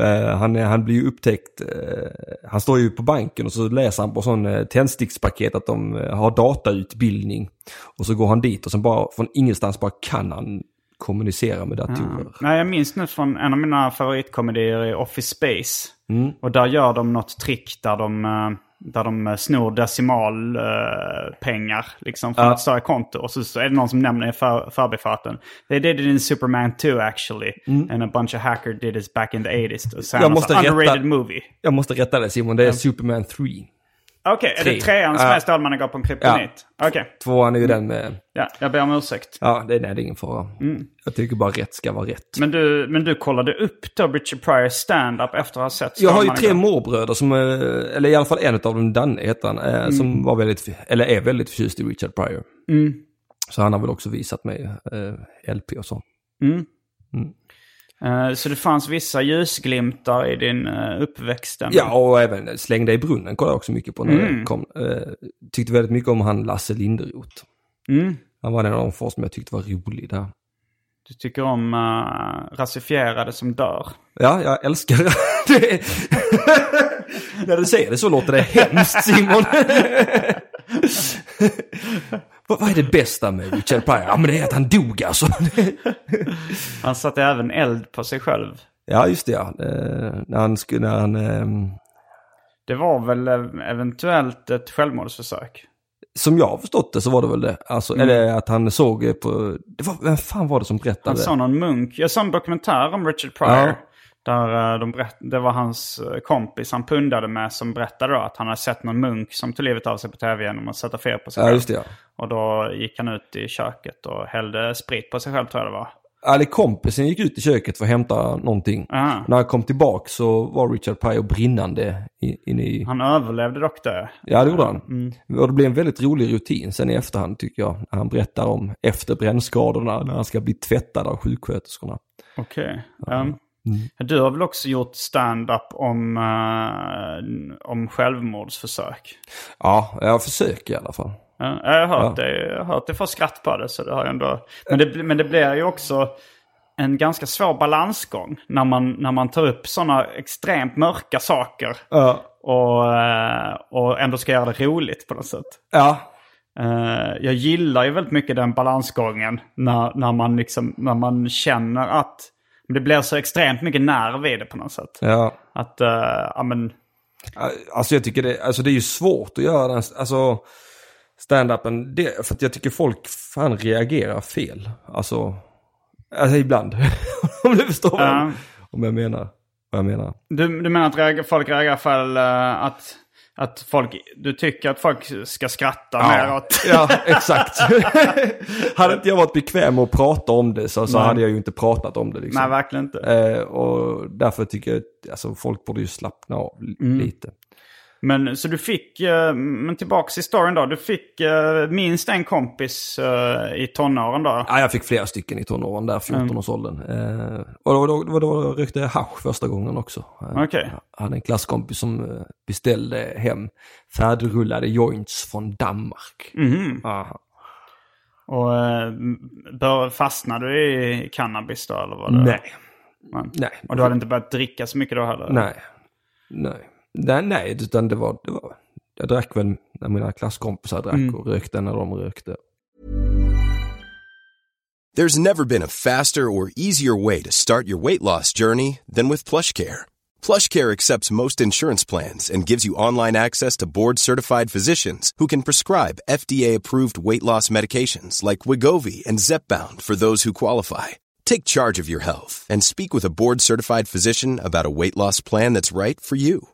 C: Eh, han, är- han blir ju upptäckt, eh, han står ju på banken och så läser han på sån uh, tändstickspaket att de har datautbildning. Och så går han dit och sen bara från ingenstans bara kan han kommunicera med datorer.
B: Nej, jag minns nu från en av mina favoritkomedier i Office Space.
C: Mm.
B: Och där gör de något trick där de, där de eh, snor decimalpengar liksom från
C: Ja.
B: ett större konto. Och så, så är det någon som nämner i för, förbifarten. They did it in Superman 2 actually. And a bunch of hacker did it back in the 80s. Och sen
C: Jag
B: alltså,
C: måste rätta-
B: underrated movie.
C: Jag måste rätta dig Simon, det är Superman 3.
B: Okej, är det
C: Tre.
B: trean som
C: Ja.
B: är Stålmannen går på en kryptonit? Okej,
C: Tvåan är ju den med...
B: ja, jag ber om ursäkt.
C: Ja, det, nej, det är ingen fara. Jag tycker bara rätt ska vara rätt.
B: Men du, men du kollade upp då Richard Pryor stand-up efter att ha sett
C: Jag har ju tre morbröder som, eh, eller i alla fall en av dem, Danne heter han, eh, som var väldigt, eller är väldigt förtjust i Richard Pryor. Så han har väl också visat mig eh, LP och så.
B: Eh, Så det fanns vissa ljusglimtar i din uh, uppväxt? ändå?
C: Ja, och även Släng dig i brunnen kollade jag också mycket på när det kom. Eh, tyckte väldigt mycket om han Lasse Linderoth.
B: Mm.
C: Han var en av de få som jag tyckte var rolig där.
B: Du tycker om uh, rasifierade som dör?
C: Ja, jag älskar det. När du säger det så låter det hemskt Simon. vad, vad är det bästa med Richard Pryor? Ja men det är att han dog alltså.
B: Han satte även eld på sig själv.
C: ja just det ja. Eh, när han skulle, när han... ehm,
B: Det var väl eh, eventuellt ett självmordsförsök?
C: som jag har förstått det så var det väl det. Alltså, Eller att han såg på... Det var, vem fan var det som
B: Han
C: berättade?
B: sa någon munk. Jag såg en dokumentär om Richard Pryor.
C: Ja.
B: Där eh, de berätt, det var hans eh, kompis han pundade med som berättade att han hade sett någon munk som tog livet av sig på tv genom att sätta fel på sig
C: Ja
B: själv.
C: just det ja.
B: Och då gick han ut i köket och hällde sprit på sig själv tror jag det var.
C: Eller kompisen gick ut i köket för att hämta någonting.
B: Aha.
C: När han kom tillbaka så var Richard Pryor brinnande i- inne i...
B: Han överlevde dock det.
C: Ja, det gjorde han. Och det blev en väldigt rolig rutin sen i efterhand tycker jag. När han berättar om efter brännskadorna, när han ska bli tvättad av sjuksköterskorna.
B: Okej. Um, Du har väl också gjort stand-up om, eh, om självmordsförsök?
C: Ja, jag försöker i alla fall.
B: Ja, jag har hört det. Jag har hört det. får skratt på det. Så det har jag ändå... men, det, men det blir ju också en ganska svår balansgång när man, när man tar upp sådana extremt mörka saker
C: Ja.
B: och, eh, och ändå ska göra det roligt på något sätt.
C: Ja,
B: Eh, jag gillar ju väldigt mycket den balansgången när, när, man, liksom, när man känner att det blir så extremt mycket nerv i det på något sätt.
C: ja.
B: Att, uh, ja men,
C: Alltså jag tycker det, alltså det är ju svårt att göra den, alltså stand-upen, det, för att jag tycker folk fan reagerar fel. Alltså, alltså ibland. om du förstår vad
B: Ja.
C: jag, om jag menar. Vad jag menar.
B: du, du menar att folk reagerar fel eh, att, att folk, du tycker att folk ska skratta mer åt...
C: ja, exakt. hade inte jag varit bekväm med att prata om det så, så hade jag ju inte pratat om det. Liksom.
B: Nej, verkligen inte.
C: Eh, och därför tycker jag att alltså, folk borde ju slappna av
B: Mm.
C: lite.
B: Men så du fick, eh, men tillbaks i storyn då. Du fick eh, minst en kompis eh, i tonåren då.
C: Ja, jag fick flera stycken i tonåren där, 14-årsåldern. Eh, och då, då, då, då rökte jag hasch första gången också.
B: Okej.
C: Jag hade en klasskompis som beställde hem färdigrullade joints från Danmark. Aha.
B: Och eh, fastnade du i cannabis då eller? Var det?
C: Nej.
B: Nej.
C: Nej.
B: Och du hade inte börjat dricka så mycket då heller?
C: Nej. Nej. Nej, nej, utan det var, det var... Jag drack väl när mina klasskompisar drack mm. och rökte när de rökte.
D: There's never been a faster or easier way to start your weight loss journey than with PlushCare. PlushCare accepts most insurance plans and gives you online access to board-certified physicians who can prescribe FDA-approved weight loss medications like Wigovi and Zepbound for those who qualify. Take charge of your health and speak with a board-certified physician about a weight loss plan that's right for you.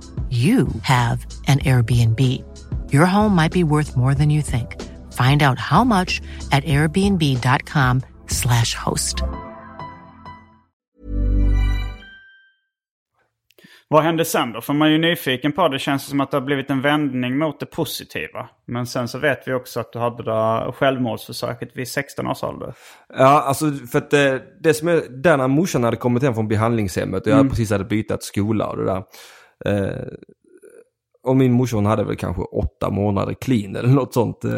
E: you have an Airbnb. Your home might be worth more than you think. Find out how much at airbnb.com slash host.
B: Vad hände sen då? För man är ju nyfiken på det. Det känns som att det har blivit en vändning mot det positiva. Men sen så vet vi också att du hade det självmordsförsöket vid 16 års ålder.
C: Ja, alltså för att det, det som är, där när morsan hade kommit hem från behandlingshemmet och jag precis hade bytt skola och det där. Eh, och min morsa hon hade väl kanske åtta månader clean eller något sånt. Eh,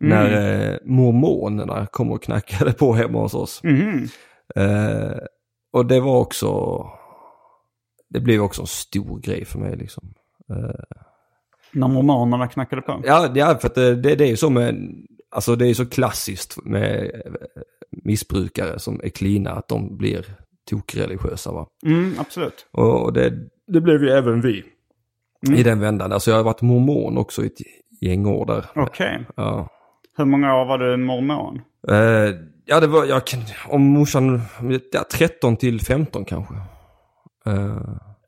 C: När eh, mormonerna kom och knackade på hemma hos oss. Eh, och det var också, det blev också en stor grej för mig liksom.
B: När mormonerna knackade på.
C: Ja, är för att det, det, det är ju så med, alltså det är så klassiskt med eh, missbrukare som är cleana att de blir tokreligiösa va.
B: Mm, absolut.
C: Och det, det blev ju även vi. I den vändan. Alltså jag har varit mormon också i ett gäng år där.
B: Okej.
C: Ja.
B: Hur många år var du mormon?
C: Eh, ja, det var, jag om morsan, ja, 13 till 15 kanske. Eh,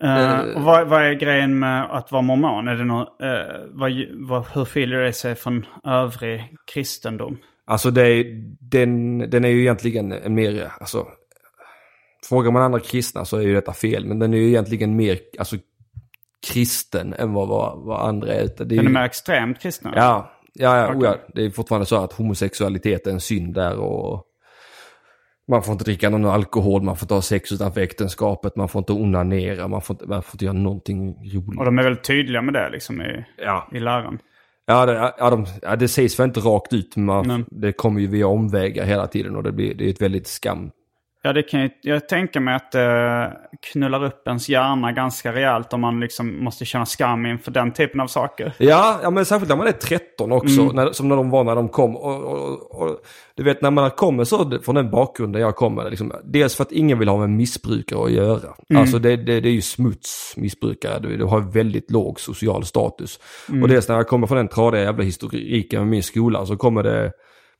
B: Eh, och vad, vad är grejen med att vara mormon? Är det något, eh, vad, vad, hur skiljer det sig från övrig kristendom?
C: Alltså det är, den, den är ju egentligen en mer, alltså Frågar man andra kristna så är ju detta fel, men den är ju egentligen mer, alltså kristen än vad, vad, vad andra är. Det är
B: Den är
C: ju,
B: mer extremt kristna?
C: ja, ja, ja,
B: Okej.
C: oh ja, det är fortfarande så att homosexualitet är en synd där och man får inte dricka någon alkohol, man får inte ha sex utanför äktenskapet, man får inte onanera, man får inte, man får inte göra någonting roligt.
B: Och de är väldigt tydliga med det liksom i,
C: Ja,
B: i läran.
C: ja, det, ja, de, ja, det sägs väl inte rakt ut, men man, det kommer ju via omvägar hela tiden och det, blir, det är ett väldigt skam.
B: Ja, det kan ju, jag tänker mig att det knullar upp ens hjärna ganska rejält om man liksom måste känna skam inför den typen av saker.
C: Ja, ja men särskilt när man är 13 också, när, som när de var när de kom. Och, och, och, du vet när man kommer så från den bakgrunden jag kommer, liksom, dels för att ingen vill ha med missbrukare att göra. Alltså det, det, det är ju smuts, missbrukare, du, du har väldigt låg social status. Och dels när jag kommer från den tradiga jävla historiken med min skola så kommer det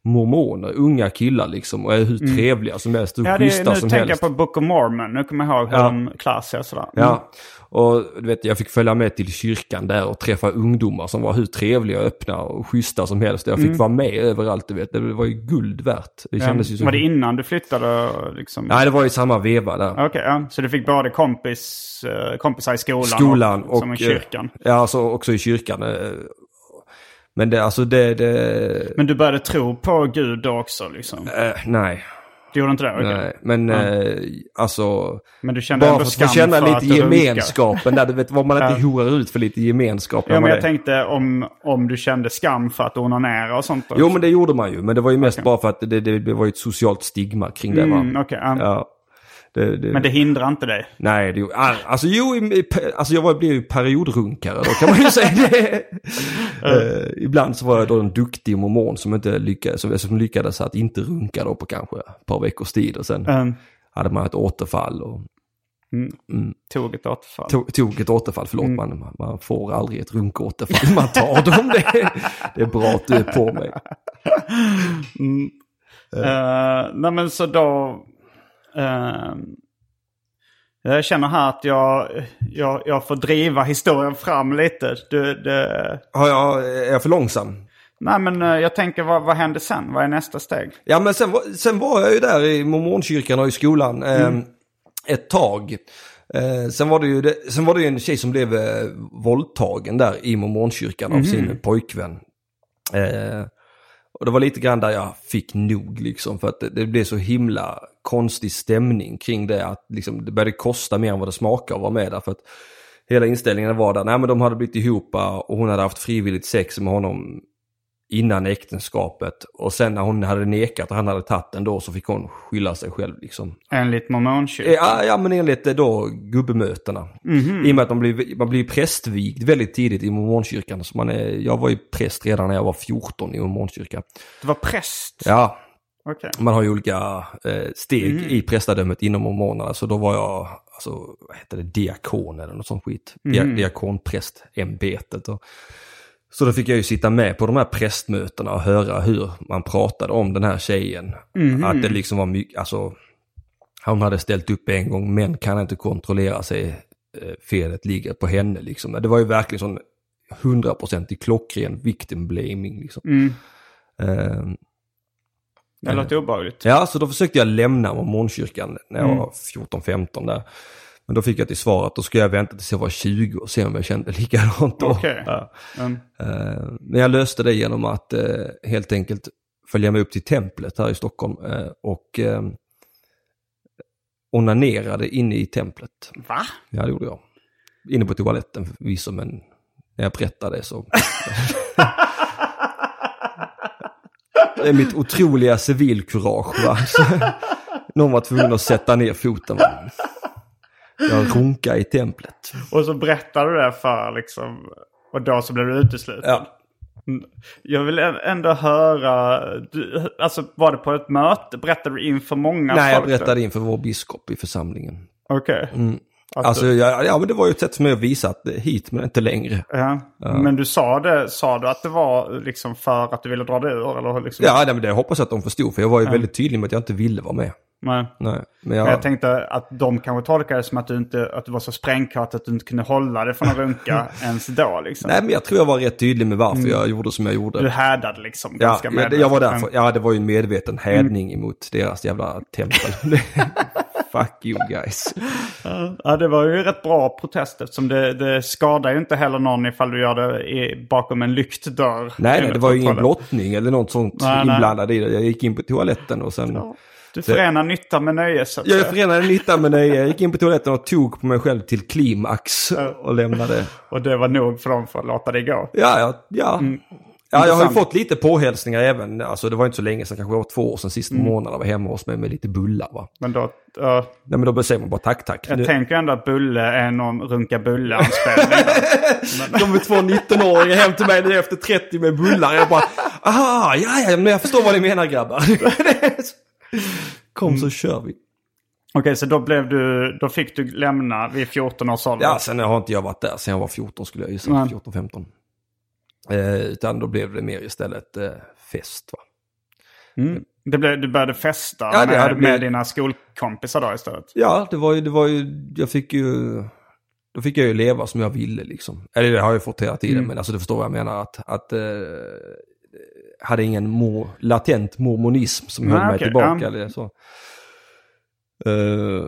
C: mormoner, unga killar liksom och är hur trevliga som helst, hur
B: Ja,
C: schyssta
B: nu
C: som
B: tänker
C: helst.
B: jag på Book of Mormon. Nu kommer jag ihåg hur
C: Ja.
B: de klär sig och sådär. Mm.
C: Ja, och du vet jag fick följa med till kyrkan där och träffa ungdomar som var hur trevliga, öppna och schyssta som helst. Jag fick vara med överallt, du vet. Det var ju guld värt. Det kändes ju som...
B: Var det innan du flyttade? Liksom?
C: Nej, det var i samma veva där.
B: Okej, ja. så du fick både kompis, eh, kompisar i skolan,
C: Skolan och...
B: i kyrkan?
C: eh, Ja, alltså också i kyrkan. Men det, alltså det, det...
B: Men du började tro på Gud då också liksom?
C: eh, nej,
B: Du gjorde inte det? Okej.
C: nej. Men eh, alltså...
B: Men du kände
C: Bara
B: ändå
C: för
B: skam
C: att få känna
B: för
C: lite gemenskapen där, du vet vad man inte
B: Ja.
C: horar ut för lite gemenskap.
B: Ja, men jag
C: är-
B: tänkte om, om du kände skam för att onanera och sånt. då.
C: Jo men det gjorde man ju, men det var ju mest bara för att det, det, det var ett socialt stigma kring det va.
B: Mm, okej, ja.
C: Det, det,
B: Men det hindrar inte dig?
C: Nej, det, alltså jo, i- alltså jag var, blev ju periodrunkare då kan man ju säga det. Eh, ibland så var jag då en duktig mormon som inte lyckades, som, som lyckades att inte runka då på kanske ett par veckors tid och sen
B: Mm.
C: hade man ett återfall och
B: Tog ett återfall?
C: tog, tog ett återfall, förlåt man, man får aldrig ett runkåterfall, man tar dem. Det, det är bra att du är på mig.
B: Uh, nej men så då... eh, jag känner här att jag, jag, jag får driva historien fram lite. Du, det,
C: Har jag, är jag för långsam?
B: nej men eh, jag tänker vad, vad händer sen? Vad är nästa steg?
C: Ja men sen, sen var jag ju där i mormonkyrkan och i skolan eh, ett tag. Eh, sen, var det ju det, sen var det ju en tjej som blev eh, våldtagen där i mormonkyrkan av sin pojkvän. Eh, och det var lite grann där jag fick nog liksom för att det, det blev så himla konstig stämning kring det att liksom, det började kosta mer än vad det smakar att vara med där. För att hela inställningen var där, nej men de hade blivit ihop och hon hade haft frivilligt sex med honom innan äktenskapet. Och sen när hon hade nekat och han hade tagit den då så fick hon skylla sig själv liksom.
B: Enligt mormonkyrkan?
C: Ja, ja men enligt eh, då gubbemötena. I och med att man blir, man blir prästvigd väldigt tidigt i mormonkyrkan. Så man är, jag var ju präst redan när jag var 14 i mormonkyrkan.
B: Du var präst?
C: Ja,
B: Okej.
C: man har ju olika eh, steg i prästadömet inom mormonerna. Så då var jag, alltså, vad heter det, diakon eller något sånt skit. Dia, Diakonprästämbetet. Och, så då fick jag ju sitta med på de här prästmötena och höra hur man pratade om den här tjejen. Att det liksom var mycket, alltså, hon hade ställt upp en gång, män kan inte kontrollera sig, eh, felet ligger på henne liksom. Det var ju verkligen sån hundraprocentig klockren victim blaming liksom.
B: Mm.
C: Ehm,
B: Det låter obehagligt.
C: Ja, så då försökte jag lämna mormonkyrkan när jag
B: Mm.
C: var 14-15 där. Men då fick jag till svar att då ska jag vänta tills jag var 20 och se om jag kände likadant då.
B: Okej.
C: Ja.
B: Mm.
C: Men jag löste det genom att eh, helt enkelt följa med upp till templet här i Stockholm eh, och onanerade inne i templet.
B: Va?
C: Ja, det gjorde jag. Inne på toaletten förvisso, men när jag berättade så... är mitt otroliga civilkurage va. Så, någon var tvungen att sätta ner foten. Va? Jag runkade i templet.
B: Och så berättar du det för liksom... Och då så blev du utesluten?
C: Ja.
B: Mm. Jag vill ändå höra... Du, alltså var det på ett möte? Berättade du inför många
C: Nej, jag
B: folk då?
C: berättade inför vår biskop i församlingen.
B: Okej. Att
C: Alltså, ja, ja, men det var ju ett sätt för mig att visa att hit men inte längre.
B: ja. Men du sa det, sa du att det var liksom för att du ville dra dig ur? Eller liksom?
C: Ja, nej, men det hoppas jag att de förstod, för jag var ju väldigt tydlig med att jag inte ville vara med.
B: Nej.
C: Nej, men
B: Men
C: jag,
B: jag tänkte att de kanske tolkade det som att du, inte, att du var så sprängkart att du inte kunde hålla dig från att runka ens då. Liksom.
C: nej, men jag tror jag var rätt tydlig med varför jag gjorde som jag gjorde.
B: Du härdade liksom
C: Ja,
B: ganska
C: ja, det- jag var
B: medvetet.
C: därför. Ja, det var ju en medveten hädning emot deras jävla tempel. Fuck you guys.
B: Ja, det var ju rätt bra protest eftersom det, det skadar ju inte heller någon ifall du gör det i, bakom en lykt dörr.
C: Nej, nej, det var ju ingen blottning eller något sånt
B: Nej, nej.
C: inblandad i det. Jag gick in på toaletten och sen...
B: Du förenar nytta med nöje så att
C: Jag
B: säga.
C: förenade nytta med det. Jag gick in på toaletten och tog på mig själv till klimax och lämnade.
B: Och det var nog för dem för att låta det gå.
C: Ja, ja, ja.
B: Mm.
C: Ja, jag har ju fått lite påhälsningar även. Alltså det var inte så länge sedan, kanske det var två år sedan sista
B: Mm.
C: månaden var hemma hos mig med lite bullar va.
B: Men då, ja,
C: Nej men då säger man bara tack tack.
B: jag
C: Nu-
B: tänker ändå att Bulle är någon runka bulle-anspelning.
C: kommer två 19-åringar hem till mig nu efter 30 med bullar. Jag bara, aha, ja, ja, men jag förstår vad ni menar grabbar. Kom så kör vi.
B: Okej, så då blev du, då fick du lämna vid 14 års ålder?
C: Ja, sen har inte jag varit där sen jag var 14 skulle jag gissa.
B: Nej.
C: 14-15. Eh, utan då blev det mer istället eh, fest va.
B: Mm. Det blev, du började festa
C: Ja, det
B: med,
C: blivit-
B: med dina skolkompisar då istället?
C: Ja, det var ju, det var ju, jag fick ju, då fick jag ju leva som jag ville liksom. Eller det har jag ju fått hela tiden, men alltså du förstår vad jag menar. Att, att eh, hade ingen mor, latent mormonism som höll
B: Nej,
C: mig
B: okej,
C: tillbaka.
B: ja.
C: Eller så. Eh,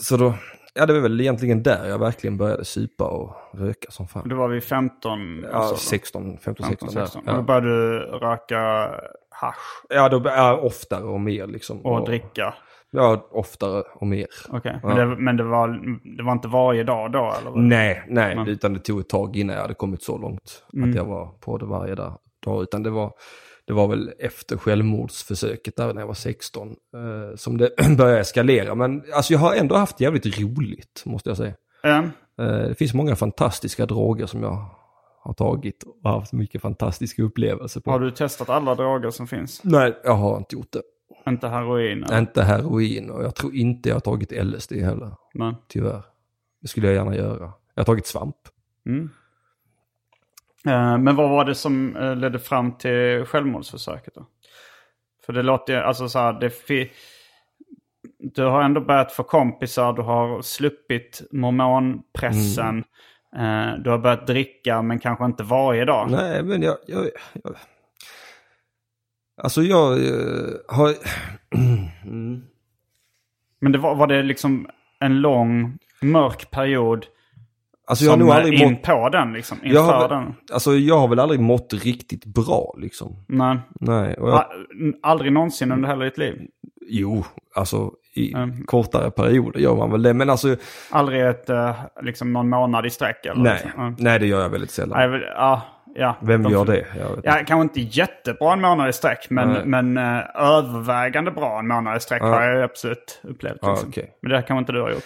C: så då, ja det var väl egentligen där jag verkligen började supa och röka som fan.
B: Då var vi 15
C: Ja,
B: ålder.
C: 16, 15, 16.
B: 15, 16.
C: där.
B: Och då
C: Ja.
B: började du röka hasch
C: Ja, då, ja, oftare och mer liksom.
B: och dricka?
C: Ja, oftare och mer.
B: Okej,
C: Ja.
B: men, det, men det, var, det var inte varje dag då eller?
C: Nej, nej,
B: Nej.
C: utan det tog ett tag innan jag hade kommit så långt
B: Mm.
C: att jag var på det varje dag. Dag. Utan det var, det var väl efter självmordsförsöket där när jag var 16 eh, som det började eskalera. Men alltså jag har ändå haft jävligt roligt, måste jag säga.
B: Ja.
C: Eh, det finns många fantastiska droger som jag har tagit och haft mycket fantastiska upplevelser på.
B: Har du testat alla droger som finns?
C: Nej, jag har inte gjort det.
B: Inte heroin? eller?
C: Inte heroin och jag tror inte jag har tagit LSD heller,
B: Nej.
C: tyvärr. Det skulle jag gärna göra. Jag har tagit svamp.
B: Mm. Eh, Men vad var det som eh, ledde fram till självmordsförsöket då? För det låter ju, alltså så här, det fi- du har ändå börjat få kompisar, du har sluppit mormonpressen. Eh, Du har börjat dricka men kanske inte varje dag.
C: Nej, men jag... jag, jag alltså jag eh, har... Mm.
B: Men det var, var det liksom en lång mörk period
C: Alltså jag har nog aldrig
B: in
C: mått...
B: på den liksom? Inför
C: Jag har,
B: den?
C: alltså jag har väl aldrig mått riktigt bra liksom.
B: Nej.
C: Nej, jag,
B: A- Aldrig någonsin under hela ditt liv?
C: jo, alltså i
B: Mm.
C: kortare perioder gör man väl det. Men alltså,
B: Aldrig ett, eh, liksom någon månad i sträck? Eller
C: nej,
B: liksom. Ja.
C: nej det gör jag väldigt sällan.
B: Nej, ja, Ja,
C: Vem
B: de-
C: gör det? Jag
B: Ja, kanske inte jättebra en månad i sträck, men,
C: Nej.
B: men eh, övervägande bra en månad i sträck
C: Ja.
B: har jag absolut upplevt.
C: Ja,
B: Liksom.
C: okej.
B: Men det kanske inte du har gjort.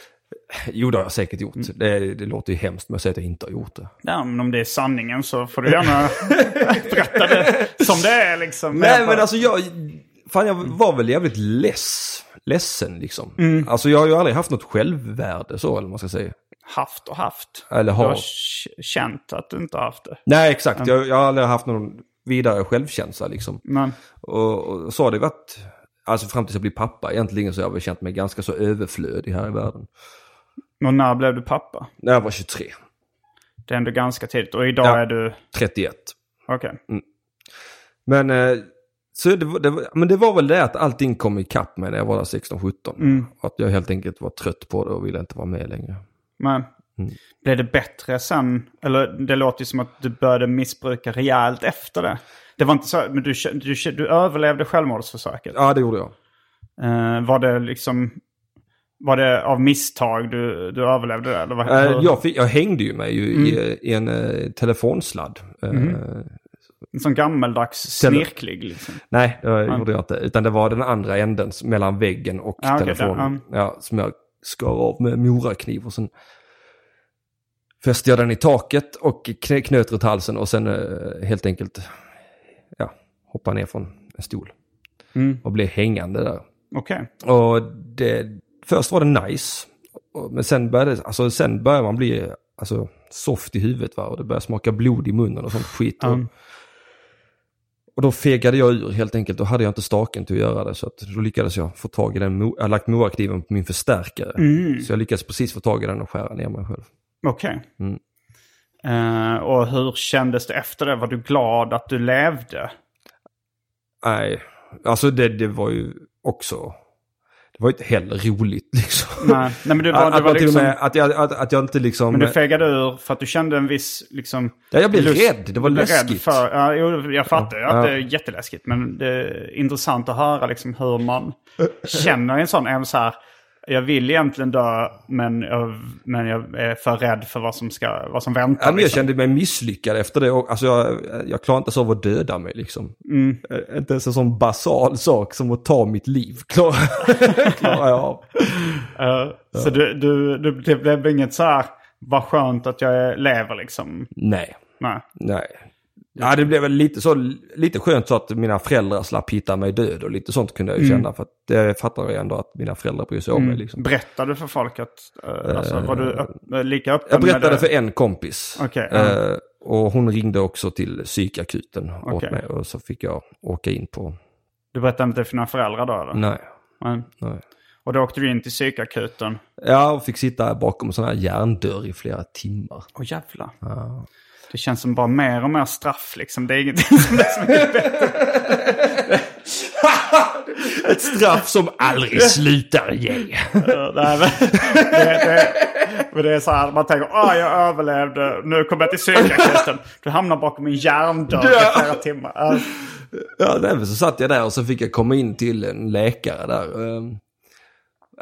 C: Jo, det har jag säkert gjort.
B: Mm.
C: Det, det låter ju hemskt med att säga att jag inte har gjort det.
B: Ja, men om det är sanningen så får du gärna berätta det som det är liksom.
C: Nej, men alltså jag... Fan, jag var väl jävligt less, ledsen liksom.
B: Mm.
C: Alltså jag har ju aldrig haft något självvärde så, eller vad man ska säga.
B: Haft och haft.
C: Eller
B: Du
C: har.
B: har k- känt att du inte har haft det.
C: Nej, exakt. Jag, jag har aldrig haft någon vidare självkänsla liksom.
B: Men,
C: Och, och så har det varit, alltså fram tills jag blev pappa egentligen så har jag väl känt mig ganska så överflödig här i världen.
B: och när blev du pappa?
C: När jag var 23,
B: Det är ändå ganska tidigt. Och idag
C: Ja.
B: är du...
C: 31.
B: Okej.
C: Men, eh, så det, det, men det var väl det att allting kom ikapp mig när jag var där 16-17.
B: Mm.
C: Att jag helt enkelt var trött på det och ville inte vara med längre.
B: Men
C: Mm.
B: blev det bättre sen? Eller det låter ju som att du började missbruka rejält efter det. Det var inte så, men du, du, du, överlevde självmordsförsöket.
C: Ja, det gjorde jag.
B: Eh, var det liksom... Var det av misstag du, du överlevde det? Eller vad, hur-
C: jag, fick, jag hängde ju mig ju
B: Mm.
C: i, i en eh, telefonsladd. Eh,
B: En sån gammaldags
C: Tele-
B: snirklig liksom.
C: Nej, det
B: Mm.
C: gjorde jag inte. Utan det var den andra änden mellan väggen och
B: okej,
C: telefonen.
B: där,
C: Ja, som jag skar av med morakniv och sen fäste jag den i taket och knö- knöt runt halsen och sen helt enkelt ja, hoppade ner från en stol.
B: Mm.
C: Och blev hängande där.
B: Okej.
C: Och det, först var det nice. Men sen började, alltså, sen började man bli alltså, soft i huvudet va? och det började smaka blod i munnen och sånt skit. Och,
B: Mm.
C: och då fegade jag ur helt enkelt. Då hade jag inte staken till att göra det. Så att då lyckades jag få tag i den. Jag har lagt morakniven på min förstärkare.
B: Mm.
C: Så jag lyckades precis få tag i den och skära ner mig själv.
B: Okej.
C: Mm.
B: Eh, och hur kändes det efter det? Var du glad att du levde?
C: Nej, alltså det, det var ju också... Det var ju inte heller roligt liksom.
B: Nej, nej men du var,
C: att, att,
B: var
C: och
B: liksom...
C: med, att, jag, att, att jag inte liksom...
B: Men du fegade ur för att du kände en viss liksom...
C: Ja, jag blev
B: lust-
C: rädd. Det var läskigt.
B: För, ja, jag fattar ju att
C: Ja.
B: det är jätteläskigt. Men det är intressant att höra liksom hur man känner en sån. En så här, jag vill egentligen dö men jag, men jag är för rädd för vad som, ska, vad som väntar.
C: Ja, men jag
B: liksom.
C: kände mig misslyckad efter det. Och, alltså jag, jag klarar inte ens av att döda mig liksom.
B: Mm.
C: Eh, Inte ens en sån basal sak som att ta mitt liv klarar klarar jag av.
B: Eh, Så du, du, du, det blev inget så här, vad skönt att jag lever liksom.
C: Nej,
B: Nej.
C: nej. Ja, det blev väl lite, så, lite skönt så att mina föräldrar slapp hitta mig död och lite sånt kunde jag ju känna. För att det fattar jag ändå att mina föräldrar bryr sig om mig liksom.
B: Berättade du för folk att, eh, alltså, var du öpp, lika öppen
C: Jag
B: med
C: berättade
B: det?
C: för en kompis.
B: Ja.
C: Eh, och hon ringde också till psykakuten åt
B: Okej.
C: mig. Och så fick jag åka in på...
B: Du berättade inte för dina föräldrar då eller?
C: Nej.
B: Nej.
C: nej.
B: Och då åkte du in till psykakuten.
C: Ja, och fick sitta bakom en sån här järndörr i flera timmar.
B: Åh jävlar. Det känns som bara mer och mer straff liksom. Det är ingenting som är så mycket bättre.
C: Ett straff som aldrig slutar ge.
B: Nej, men, det, det, men det är så här, man tänker ah jag överlevde, nu kommer jag till psykakuten. Du hamnar bakom en järndörr i flera timmar. Ja.
C: Nej, så satt jag där och så fick jag komma in till en läkare där. Ehm,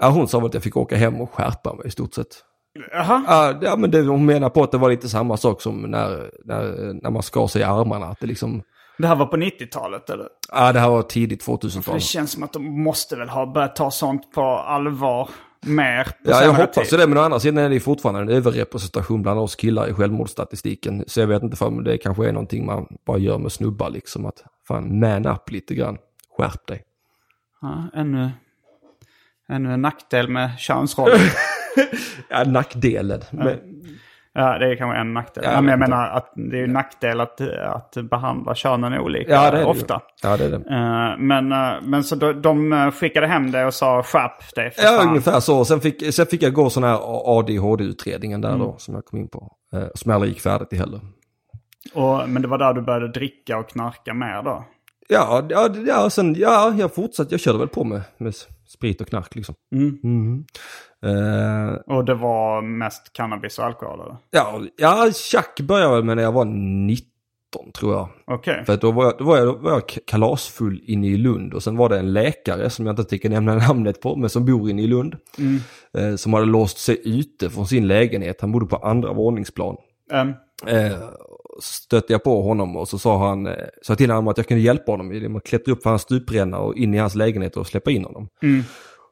C: Ja, hon sa att jag fick åka hem och skärpa mig i stort sett.
B: Jaha.
C: Ja, ja men det, hon menar på att det var lite samma sak som när, när, när man skar sig i armarna. Att det liksom,
B: Det här var på 90-talet eller?
C: ja det här var tidigt
B: För
C: 2000-tal.
B: det känns som att de måste väl ha börjat ta sånt på allvar mer på
C: Ja, jag hoppas
B: tid.
C: det, men å andra sidan är det fortfarande en överrepresentation bland oss killar i självmordsstatistiken. Så jag vet inte om det kanske är någonting man bara gör med snubbar liksom. Att fan, man up lite grann. Skärp dig.
B: Ja, ännu, ännu en nackdel med könsroller.
C: Ja, nackdelen. Men,
B: ja, det är kanske en nackdel.
C: Ja,
B: men jag menar att det är ju en nackdel att, att behandla könen olika
C: ja, det är det
B: ofta.
C: Ju. Ja, det är det.
B: Eh, men, eh, men så de, de skickade hem det och sa skärp dig
C: Ja,
B: fan.
C: ungefär så. Sen fick, sen fick jag gå sån här ADHD-utredningen där
B: Mm.
C: då, som jag kom in på. Eh, som jag aldrig gick färdigt i heller.
B: Och, men det var där du började dricka och knarka mer då?
C: Ja, ja, ja, sen, ja, jag fortsatte. Jag körde väl på med, med sprit och knark liksom.
B: Mm.
C: Mhm. Eh,
B: Och det var mest cannabis och alkohol eller?
C: ja, ja, tjack började väl med när jag var 19 tror jag.
B: Okej.
C: För då var jag, då var jag, då var jag kalasfull inne i Lund och sen var det en läkare som jag inte tänker nämna namnet på, men som bor inne i Lund.
B: Mm.
C: Eh, som hade låst sig ute från sin lägenhet. Han bodde på andra våningsplan.
B: Ehm,
C: Eh, stötte jag på honom och så sa han, eh, sa till honom att jag kunde hjälpa honom genom att klättra upp för hans stupränna och in i hans lägenhet och släppa in honom.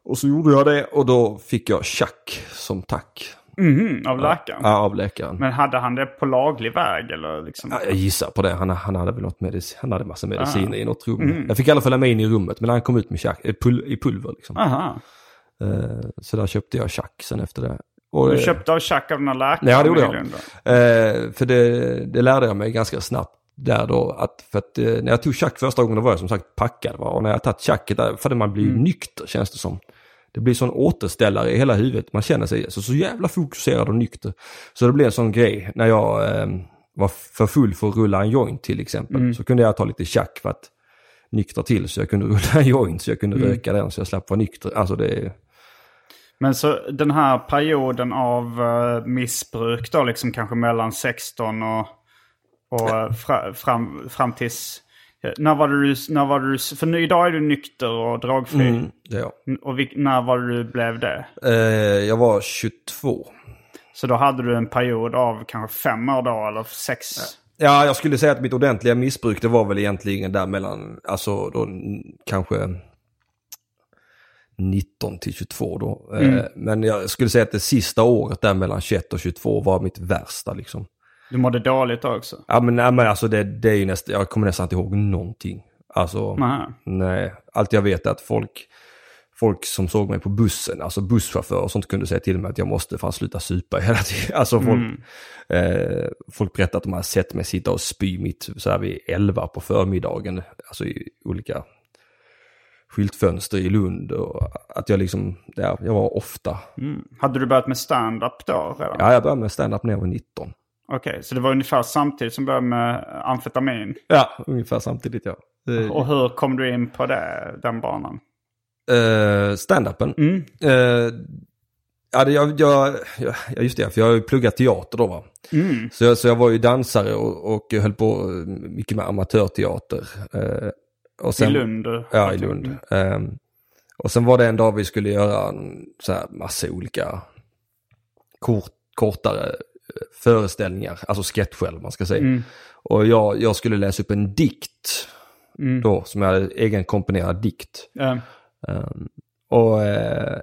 C: Och så gjorde jag det och då fick jag tjack som tack.
B: Mhm, av läkaren?
C: Ja, av läkaren.
B: Men hade han det på laglig väg eller liksom?
C: Ja, jag gissar på det. Han, han hade väl något medicin, han hade massa mediciner i något rum. Jag fick i alla fall med in i rummet men han kom ut med tjack, eh, pul, i pulver liksom.
B: Aha.
C: Eh, så där köpte jag tjack sen efter det. Och,
B: Du
C: eh,
B: köpte av Chuck av den här läkaren?
C: Ja, det gjorde jag. Eh, för det, det lärde jag mig ganska snabbt där då. Att, för att eh, när jag tog tjack första gången då var jag som sagt packad. Va? Och när jag tagit tjacket där, för att man blir ju nykter känns det som. Det blir sån återställare i hela huvudet. Man känner sig så, så jävla fokuserad och nykter. Så det blev en sån grej när jag eh, var för full för att rulla en joint till exempel. Så kunde jag ta lite tjack för att nyktra till så jag kunde rulla en joint så jag kunde röka den så jag slapp vara nykter. Alltså det,
B: Men så den här perioden av eh, missbruk då, liksom kanske mellan 16 och, och eh, fra, fram, fram tills... eh, När var du, när var du, för nu idag är du nykter och dragfri.
C: mm, det är jag.
B: Och vilk, när var du blev det?
C: Eh, jag var 22.
B: Så då hade du en period av kanske fem år då, eller sex?
C: Ja, jag skulle säga att mitt ordentliga missbruk det var väl egentligen där mellan, alltså då kanske 19 till 22 då. Eh, men jag skulle säga att det sista året där mellan 21 och 22 var mitt värsta liksom.
B: Du mådde dåligt då också?
C: Ja men, nej, men alltså det, det är ju nästan, jag kommer nästan inte ihåg någonting. Alltså,
B: Nej.
C: nej. Allt jag vet är att folk, folk som såg mig på bussen, alltså busschaufförer och sånt kunde säga till mig att jag måste fan sluta supa hela tiden. Alltså folk, eh, folk berättade att de hade sett mig sitta och spy mitt så här vid 11 på förmiddagen, alltså i olika skyltfönster i Lund och att jag liksom, ja, jag var ofta,
B: Hade du börjat med stand-up då redan?
C: ja jag började med stand-up när jag var 19.
B: Okej, så det var ungefär samtidigt som du började med amfetamin?
C: Ja, ungefär samtidigt ja. Det-
B: Och hur kom du in på det, den banan?
C: Uh, Stand-upen? Eh, ja, det, jag, jag, ja, just det, för jag har ju pluggat teater då va. Så, jag, så jag var ju dansare och, och höll på eh, mycket med amatörteater. Eh, och
B: I Lund?
C: Ja, i Lund. Ehm, och sen var det en dag vi skulle göra en så här massa olika kort, kortare eh, föreställningar, alltså sketcher eller man ska säga. Och jag, jag skulle läsa upp en dikt då, som jag hade egen komponerad dikt.
B: Ja.
C: Ehm, och, eh,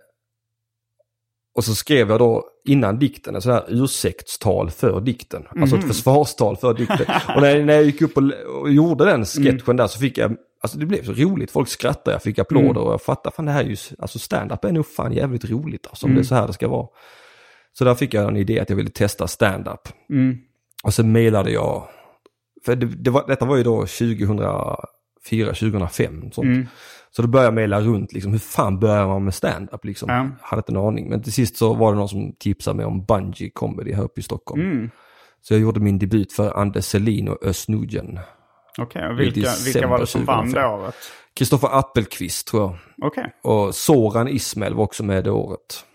C: och så skrev jag då innan dikten en sån här ursäktstal för dikten. Alltså ett försvarstal för dikten. och när, när jag gick upp och, och gjorde den sketchen där så fick jag, alltså det blev så roligt. Folk skrattade, jag fick applåder och jag fattade, fan det här är ju, alltså stand-up är nog fan jävligt roligt alltså, om det är så här det ska vara. Så där fick jag en idé att jag ville testa stand-up. Och så mejlade jag, för det, det var, detta var ju då 2004, 2005. Sånt. Så då började jag mejla runt, liksom, hur fan börjar man med stand-up? Liksom.
B: Ja.
C: Jag hade inte en aning. Men till sist så var det någon som tipsade mig om Bungee Comedy här uppe i Stockholm. Så jag gjorde min debut för Anders Selin och Özz Nujen.
B: Okej,
C: I
B: vilka, vilka var det som vann det
C: 2005.
B: året?
C: Kristoffer Appelqvist tror jag.
B: Okej.
C: Och Soran Ismail var också med det året.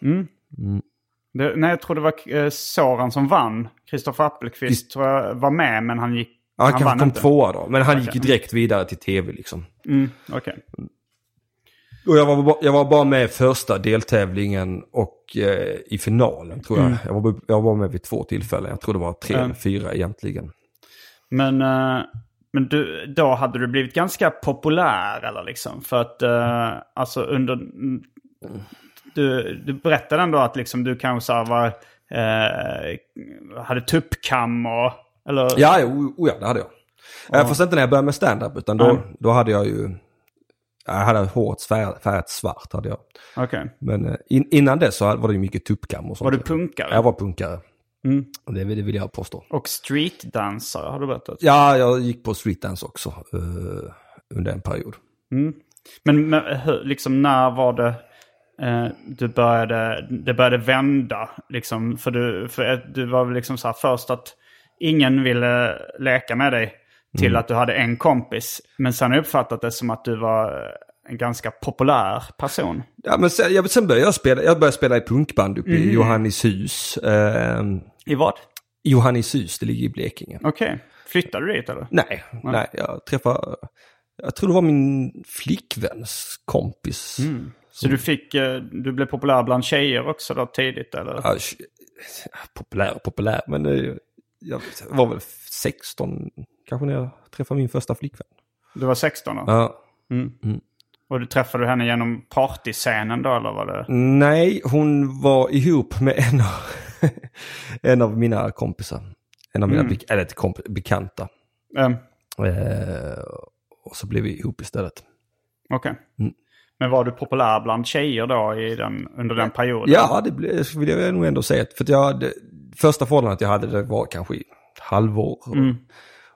B: Det- Nej, jag tror det var eh, Soran som vann. Kristoffer Appelqvist tror jag var med, men han gick...
C: Ja, han, kanske
B: vann
C: kom
B: inte.
C: tvåa då. Men han gick ju
B: Okej.
C: direkt vidare till tv liksom.
B: Mm, Okej.
C: Och jag var, jag var bara med i första deltävlingen och eh, i finalen tror jag. Jag, var, jag var med vid två tillfällen. Jag tror det var tre
B: Mm.
C: eller fyra egentligen.
B: Men, eh, men du, då hade du blivit ganska populär eller liksom. För att eh, alltså under... Du, du berättade ändå att liksom du kanske så var... Eh, hade tuppkam och... Eller?
C: Ja, jo, oh, ja det hade jag. Ja. Fast inte när jag började med stand-up utan då,
B: Mm.
C: då hade jag ju... Jag hade håret färgat, svart hade jag.
B: Okej.
C: Men eh, in, innan det så var det mycket tuppkam och sånt.
B: Var du punkare?
C: Jag var punkare.
B: Mm.
C: Och Det, vill- det vill jag påstå.
B: Och streetdansare har du berättat?
C: Ja, jag gick på streetdance också eh, under en period.
B: Men, men hur- liksom när var det eh, du började, det började vända? Liksom, för du, för att du var väl liksom så här först att ingen ville leka med dig till att du hade en kompis. Men sen har jag uppfattat det som att du var en ganska populär person.
C: Ja, men sen, jag, sen började jag spela, jag började spela i punkband uppe
B: Mm.
C: i Johannishus. Eh,
B: I vad?
C: Johannishus, det ligger i Blekinge.
B: Okej. Flyttade du dit eller?
C: Nej, nej, jag träffade, jag tror det var min flickväns kompis.
B: Mm. Så du fick, eh, du blev populär bland tjejer också då tidigt eller?
C: Ja, populär populär, men eh, jag var väl 16 kanske när jag träffade min första flickvän.
B: Du var 16 då?
C: Ja.
B: Och du träffade henne genom partyscenen då eller var det?
C: Nej, hon var ihop med en av, en av mina kompisar. En av mina bek- eller ett komp- bekanta.
B: Um,
C: Eh, och så blev vi ihop istället.
B: Okej.
C: Mm.
B: Men var du populär bland tjejer då i den, under den perioden?
C: Ja, det blev, vill jag nog ändå säga. För jag, det, första förhållandet jag hade det var kanske i halvår.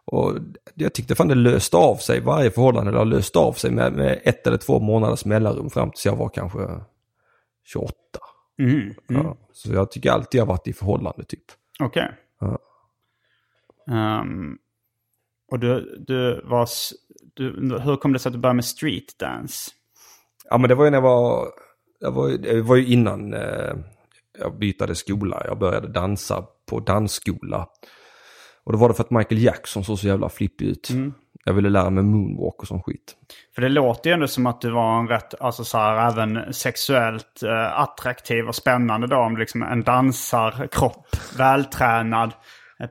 C: Och jag tyckte fan det löste av sig, varje förhållande har löst av sig med, med ett eller två månaders mellanrum fram tills jag var kanske 28.
B: Mm.
C: Ja, så jag tycker alltid jag har varit i förhållande typ.
B: Okej.
C: Ja.
B: Ehm, och du, du var... Du, hur kom det sig att du började med street dance?
C: Ja men det var ju när jag var, jag var, det var ju innan eh, jag bytade skola. Jag började dansa på dansskola. Och då var det för att Michael Jackson såg så jävla flippig ut. Jag ville lära mig moonwalk och sån skit.
B: För det låter ju ändå som att du var en rätt, alltså så här, även sexuellt eh, attraktiv och spännande då. Om liksom en dansarkropp, vältränad,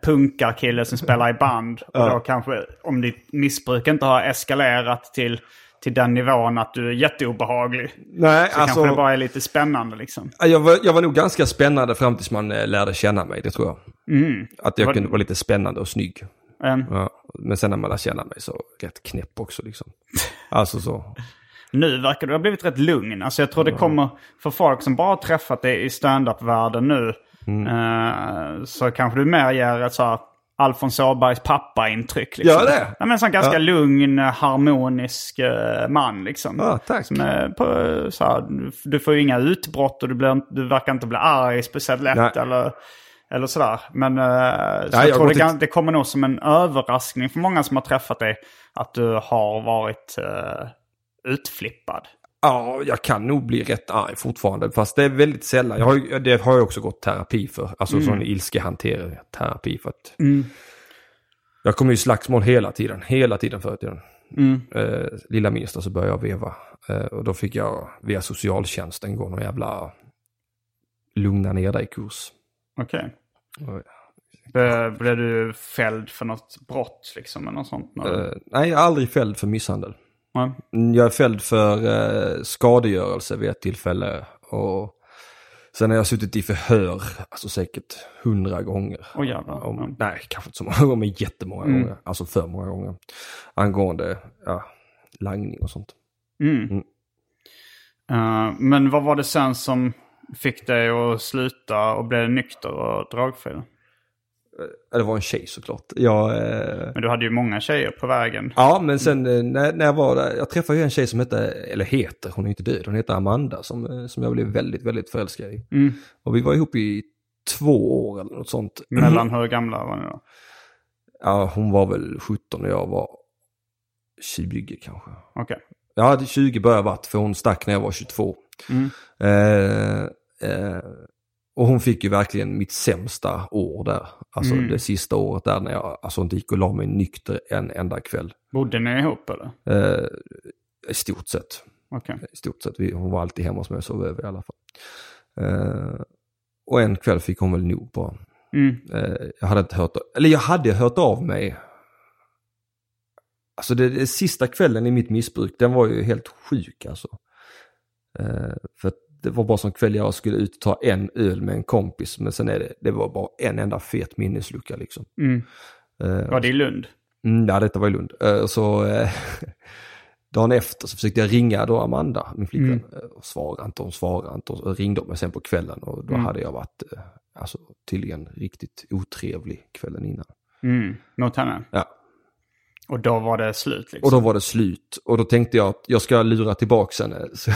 B: punkarkille som spelar i band. Och då kanske, om ditt missbruk inte har eskalerat till, till den nivån att du är jätteobehaglig.
C: Nej,
B: Så kanske det bara är lite spännande liksom.
C: jag, var, jag var nog ganska spännande fram tills man eh, lärde känna mig, det tror jag. Att jag
B: Var-
C: kunde vara lite spännande och snygg.
B: Ehm,
C: Ja, men sen när man lär känna mig så rätt knäpp också liksom. Alltså så.
B: Nu verkar du ha blivit rätt lugn. Alltså jag tror det kommer, för folk som bara träffat dig i stand-up-världen nu,
C: Mm.
B: eh, så kanske du mer ger ett så här Alfons Åbergs pappa-intryck. Liksom.
C: Gör det?
B: Ja, men en ganska
C: Ja.
B: lugn, harmonisk eh, man liksom.
C: Ja, tack.
B: Som är på, så här, du får ju inga utbrott och du, blir, du verkar inte bli arg speciellt lätt.
C: Nej.
B: Eller, eller sådär. Men eh, så
C: jag
B: jag
C: har
B: tror det,
C: ett-
B: det kommer nog som en överraskning för många som har träffat dig. Att du har varit eh, utflippad.
C: Ja, jag kan nog bli rätt arg fortfarande. Fast det är väldigt sällan. Jag har, det har jag också gått terapi för. Alltså sån ilskehantering, terapi för att... Jag kommer ju i slagsmål hela tiden. Hela tiden förr i tiden. Eh, lilla minsta så började jag veva. Eh, och då fick jag via socialtjänsten gå någon jävla lugna ner dig-kurs.
B: Okej. Be- Blev du fälld för något brott liksom? Eller något sånt?
C: Eh, nej, jag är aldrig fälld för misshandel.
B: Nej.
C: Jag är fälld för eh, skadegörelse vid ett tillfälle. Och sen har jag suttit i förhör, alltså säkert hundra gånger.
B: Jävlar.
C: Om,
B: Ja.
C: Nej, kanske inte så många gånger, men jättemånga gånger. Alltså för många gånger. Angående ja, langning och sånt.
B: Eh, men vad var det sen som fick dig att sluta och bli nykter och dragfri?
C: Ja, Det var en tjej såklart. Jag, eh,
B: Men du hade ju många tjejer på vägen.
C: ja, men sen eh, när, när jag var där, jag träffade ju en tjej som hette, eller heter, hon är inte död, hon heter Amanda som, eh, som jag blev väldigt, väldigt förälskad i. Och vi var ihop i två år eller något sånt.
B: Mellan hur gamla var ni då?
C: Ja, hon var väl 17 och jag var 20 kanske.
B: Okej.
C: Jag hade 20 börjat varit för hon stack när jag var 22. Eh, eh, och hon fick ju verkligen mitt sämsta år där. Alltså det sista året där när jag alltså inte gick och la mig nykter en enda kväll.
B: Bodde ni ihop eller?
C: Eh, I stort sett.
B: Okej.
C: I stort sett. Vi, hon var alltid hemma hos mig och sov över i alla fall. Eh, och en kväll fick hon väl nog bara. Eh, jag hade inte hört, eller jag hade hört av mig. Alltså det, det sista kvällen i mitt missbruk, den var ju helt sjuk alltså. Eh, för det var bara som kväll jag skulle ut och ta en öl med en kompis, men sen är det, det var bara en enda fet minneslucka liksom. Eh,
B: Var det i Lund?
C: Mm, ja, detta var i Lund. Eh, Så dagen efter så försökte jag ringa då Amanda, min flickvän. eh, Och svarade inte, hon svarade inte. Och ringde mig sen på kvällen och då hade jag varit alltså, tydligen riktigt otrevlig kvällen innan.
B: Mm. Mot henne?
C: Ja.
B: Och då var det slut liksom?
C: Och då var det slut. Och då tänkte jag att jag ska lura tillbaka henne. Så,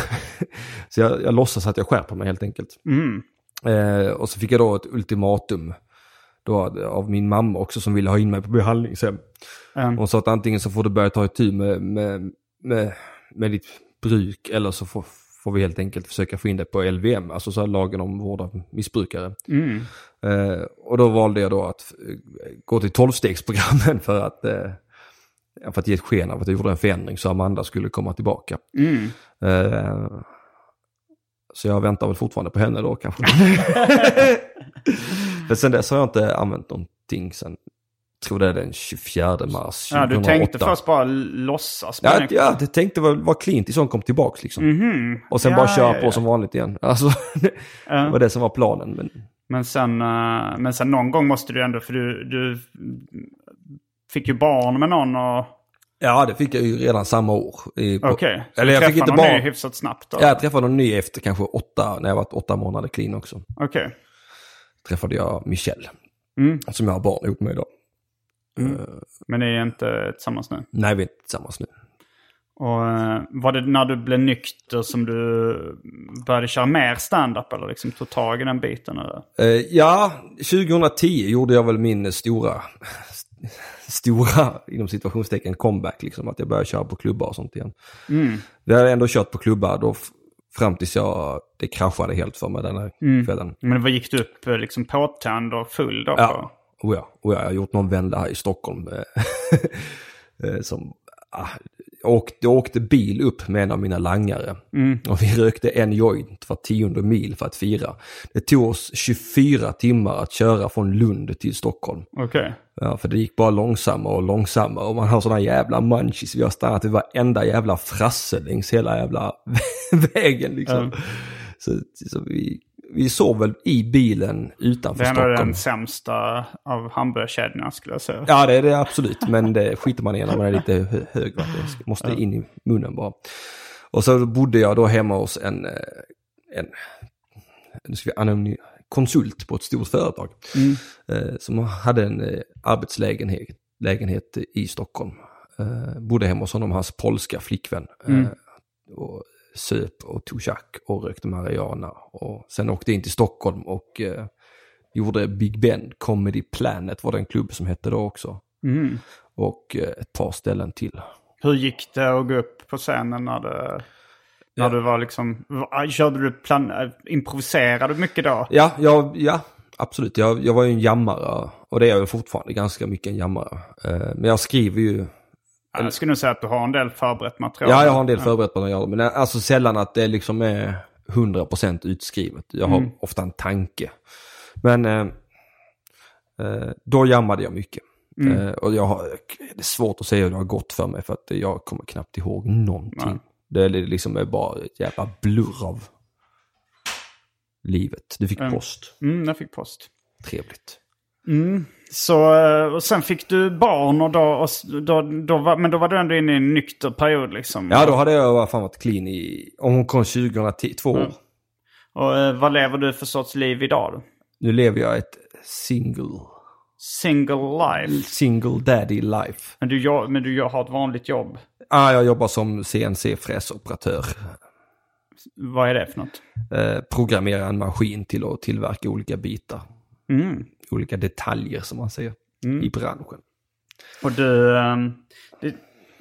C: så jag, jag låtsas att jag skärper mig helt enkelt. Eh, och så fick jag då ett ultimatum. Då av- min mamma också som ville ha in mig på behandlingshem.
B: Mm.
C: Hon sa att antingen så får du börja ta itu med, med, med, med ditt bruk eller så får, får vi helt enkelt försöka få in det på LVM, alltså så lagen om vård av missbrukare. Eh, och då valde jag då att eh, gå till tolvstegsprogrammen för att, eh, för att ge ett sken av att jag gjorde en förändring så Amanda skulle komma tillbaka. Eh, så jag väntar väl fortfarande på henne då kanske. För sen dess har jag inte använt någonting sen, tror det är den 24 mars 2008.
B: Ja, du tänkte först bara låtsas.
C: Ja,
B: men-
C: ja, det tänkte var, var Clint som kom tillbaks liksom.
B: Mhm.
C: Och sen
B: Ja,
C: bara köra
B: ja,
C: på som vanligt igen. Alltså, det var det som var planen. Men
B: Men sen, eh, men sen någon gång måste du ändå, för du, du fick ju barn med någon och...
C: ja, det fick jag ju redan samma år.
B: Okej. så
C: Eller jag fick
B: träffade
C: inte
B: någon ny hyfsat snabbt då?
C: Jag träffade någon ny efter kanske åtta, när jag varit åtta månader clean också.
B: Okej.
C: Träffade jag Michelle.
B: Mm.
C: Som jag har barn ihop med idag.
B: Men ni är inte tillsammans nu?
C: Nej, vi är inte tillsammans nu.
B: Och eh, var det när du blev nykter som du började köra mer stand-up eller liksom tog tag i den biten? Eller?
C: Eh, ja, 2010 gjorde jag väl min stora, stora, inom situationstecken, comeback. Liksom, att jag började köra på klubbar och sånt igen.
B: Mm.
C: Vi hade ändå kört på klubbar då fram tills jag, det kraschade helt för mig den här
B: Mm.
C: kvällen.
B: Men vad gick du upp eh, liksom påtänd och full då?
C: Ja, och ja, och ja, jag har gjort någon vända här i Stockholm. eh, eh, som, jag, åkte, jag åkte bil upp med en av mina langare. Och vi rökte en joint var tionde mil för att fira. Det tog oss 24 timmar att köra från Lund till Stockholm.
B: Okej.
C: Ja, för det gick bara långsammare och långsammare och man har sådana jävla munchies. Vi har stannat vid varenda jävla frasse längs hela jävla vägen liksom. Så, så vi, vi sov väl i bilen utanför
B: Det är
C: Stockholm.
B: den sämsta av hamburgerkedjorna skulle jag säga.
C: Ja, det är det absolut. Men det skiter man i när man är lite hö- hög. Det måste in i munnen bara. Och så bodde jag då hemma hos en, eh, en nu ska vi anonymi- konsult på ett stort företag. Eh, som hade en eh, arbetslägenhet lägenhet i Stockholm. Eh, bodde hemma hos honom, hans polska flickvän. Eh, och söp och tog tjack och rökte marijuana. Och sen åkte in till Stockholm och eh, gjorde Big Ben Comedy Planet var det en klubb som hette då också.
B: Mm.
C: Och eh, ett par ställen till.
B: Hur gick det att gå upp på scenen när det... När
C: Ja.
B: du var liksom... Körde du plan... Improviserade du mycket då?
C: Ja, ja, ja absolut. Jag, jag var ju en jammare och det är jag fortfarande ganska mycket en jammare. Eh, men jag skriver ju,
B: Jag skulle nog säga att du har en del förberett material.
C: ja jag har en del förberett gör, men alltså sällan att det liksom är 100% utskrivet. Jag har ofta en tanke. Men eh, eh, då jammade jag mycket. Eh, och jag har, det är svårt att säga hur det har gått för mig för att jag kommer knappt ihåg någonting. Det är liksom bara ett jävla blurr av livet. Du fick post.
B: Mm, jag fick post.
C: Trevligt.
B: Så, eh, och sen fick du barn och då, och då, då var, men då var du ändå inne i en nykter period liksom.
C: Ja, då hade jag fan varit clean i, om hon kom 2010, två år.
B: Och eh, vad lever du för sorts liv idag då?
C: Nu lever jag ett single,
B: Single life.
C: single daddy life.
B: Men du, men du har ett vanligt jobb.
C: Ah, jag jobbar som CNC-fräsoperatör.
B: Vad är det för något?
C: Eh, programmerar en maskin till att tillverka olika bitar.
B: Mm.
C: Olika detaljer som man säger i branschen.
B: Och du... ehm, det,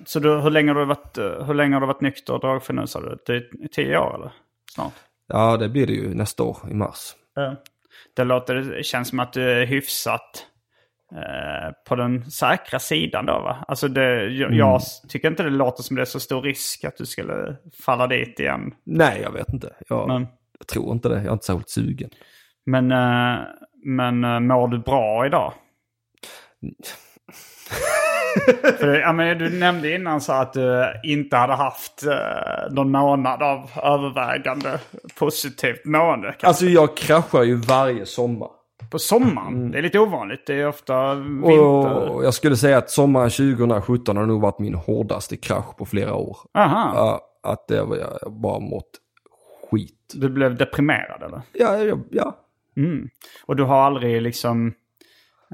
B: så du, hur, länge har du varit, eh, hur länge har du varit nykter och dragfri nu sa du? Det är tio år eller? Snart?
C: Ja, det blir det ju nästa år i mars.
B: Det, låter, det känns som att du är hyfsat eh, på den säkra sidan då va? Alltså det, jag, jag tycker inte det låter som det är så stor risk att du skulle falla dit igen.
C: Nej, jag vet inte. Jag,
B: Men,
C: jag tror inte det. Jag är inte särskilt sugen.
B: men, eh, men eh, mår du bra idag? För, ja, men du nämnde innan så att du inte hade haft eh, någon månad av övervägande positivt mående.
C: Alltså jag kraschar ju varje sommar.
B: På sommaren, det är lite ovanligt. Det är ofta vinter.
C: Och jag skulle säga att sommaren 2017 har nog varit min hårdaste krasch på flera år.
B: Aha,
C: att det var, jag bara mått skit.
B: du blev deprimerad eller?
C: Ja, ja, ja.
B: Och du har aldrig liksom...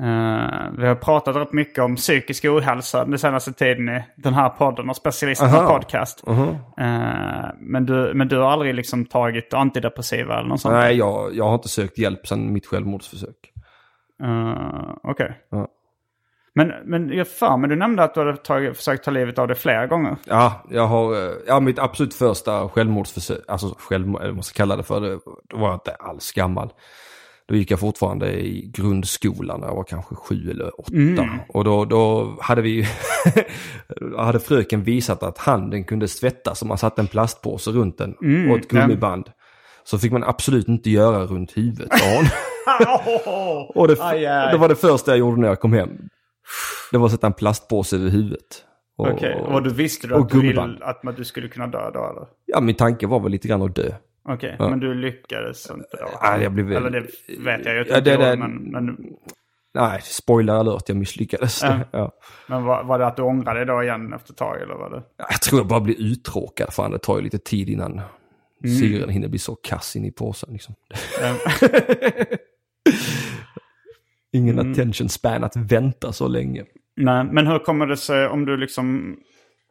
B: eh, vi har pratat rätt mycket om psykisk ohälsa den senaste tiden i den här podden och specialisterna
C: Aha.
B: podcast. Eh, men, du, men du har aldrig liksom tagit antidepressiva eller något sånt?
C: Nej, jag, jag har inte sökt hjälp sedan mitt självmordsförsök.
B: Uh, Okej.
C: Ja.
B: Men, men jag fan, men du nämnde att du hade tagit, försökt ta livet av dig flera gånger.
C: Ja, jag har, eh, ja mitt absolut första självmordsförsök, alltså självmord, man ska kalla det för, det, då var jag inte alls gammal. Då gick jag fortfarande i grundskolan när jag var kanske sju eller åtta. Och då, då hade vi, hade fröken visat att handen kunde svettas om man satte en plastpåse runt den och ett gummiband. Så fick man absolut inte göra runt huvudet. Och det,
B: Aj, aj.
C: det var det första jag gjorde när jag kom hem. Det var att sätta en plastpåse över huvudet. Och,
B: Okej, och du visste
C: och
B: att du, vill, att man- du skulle kunna dö då eller?
C: Ja, min tanke var väl lite grann att dö.
B: Okej,
C: Ja.
B: men du lyckades inte då?
C: Ja, jag blev
B: Eller det vet jag ju inte,
C: Ja, det- det-
B: men, men,
C: Nej, spoiler alert, jag misslyckades.
B: Ja.
C: Ja.
B: men var, var det att du ångrade dig då igen efter ett tag eller var det?
C: Jag tror jag bara blir uttråkad, fan det tar ju lite tid innan
B: Mm.
C: syren hinner bli så kass in i påsen. Liksom.
B: Ehm,
C: Ingen
B: Mm.
C: attention span att vänta så länge.
B: Nej, men hur kommer det sig om du liksom...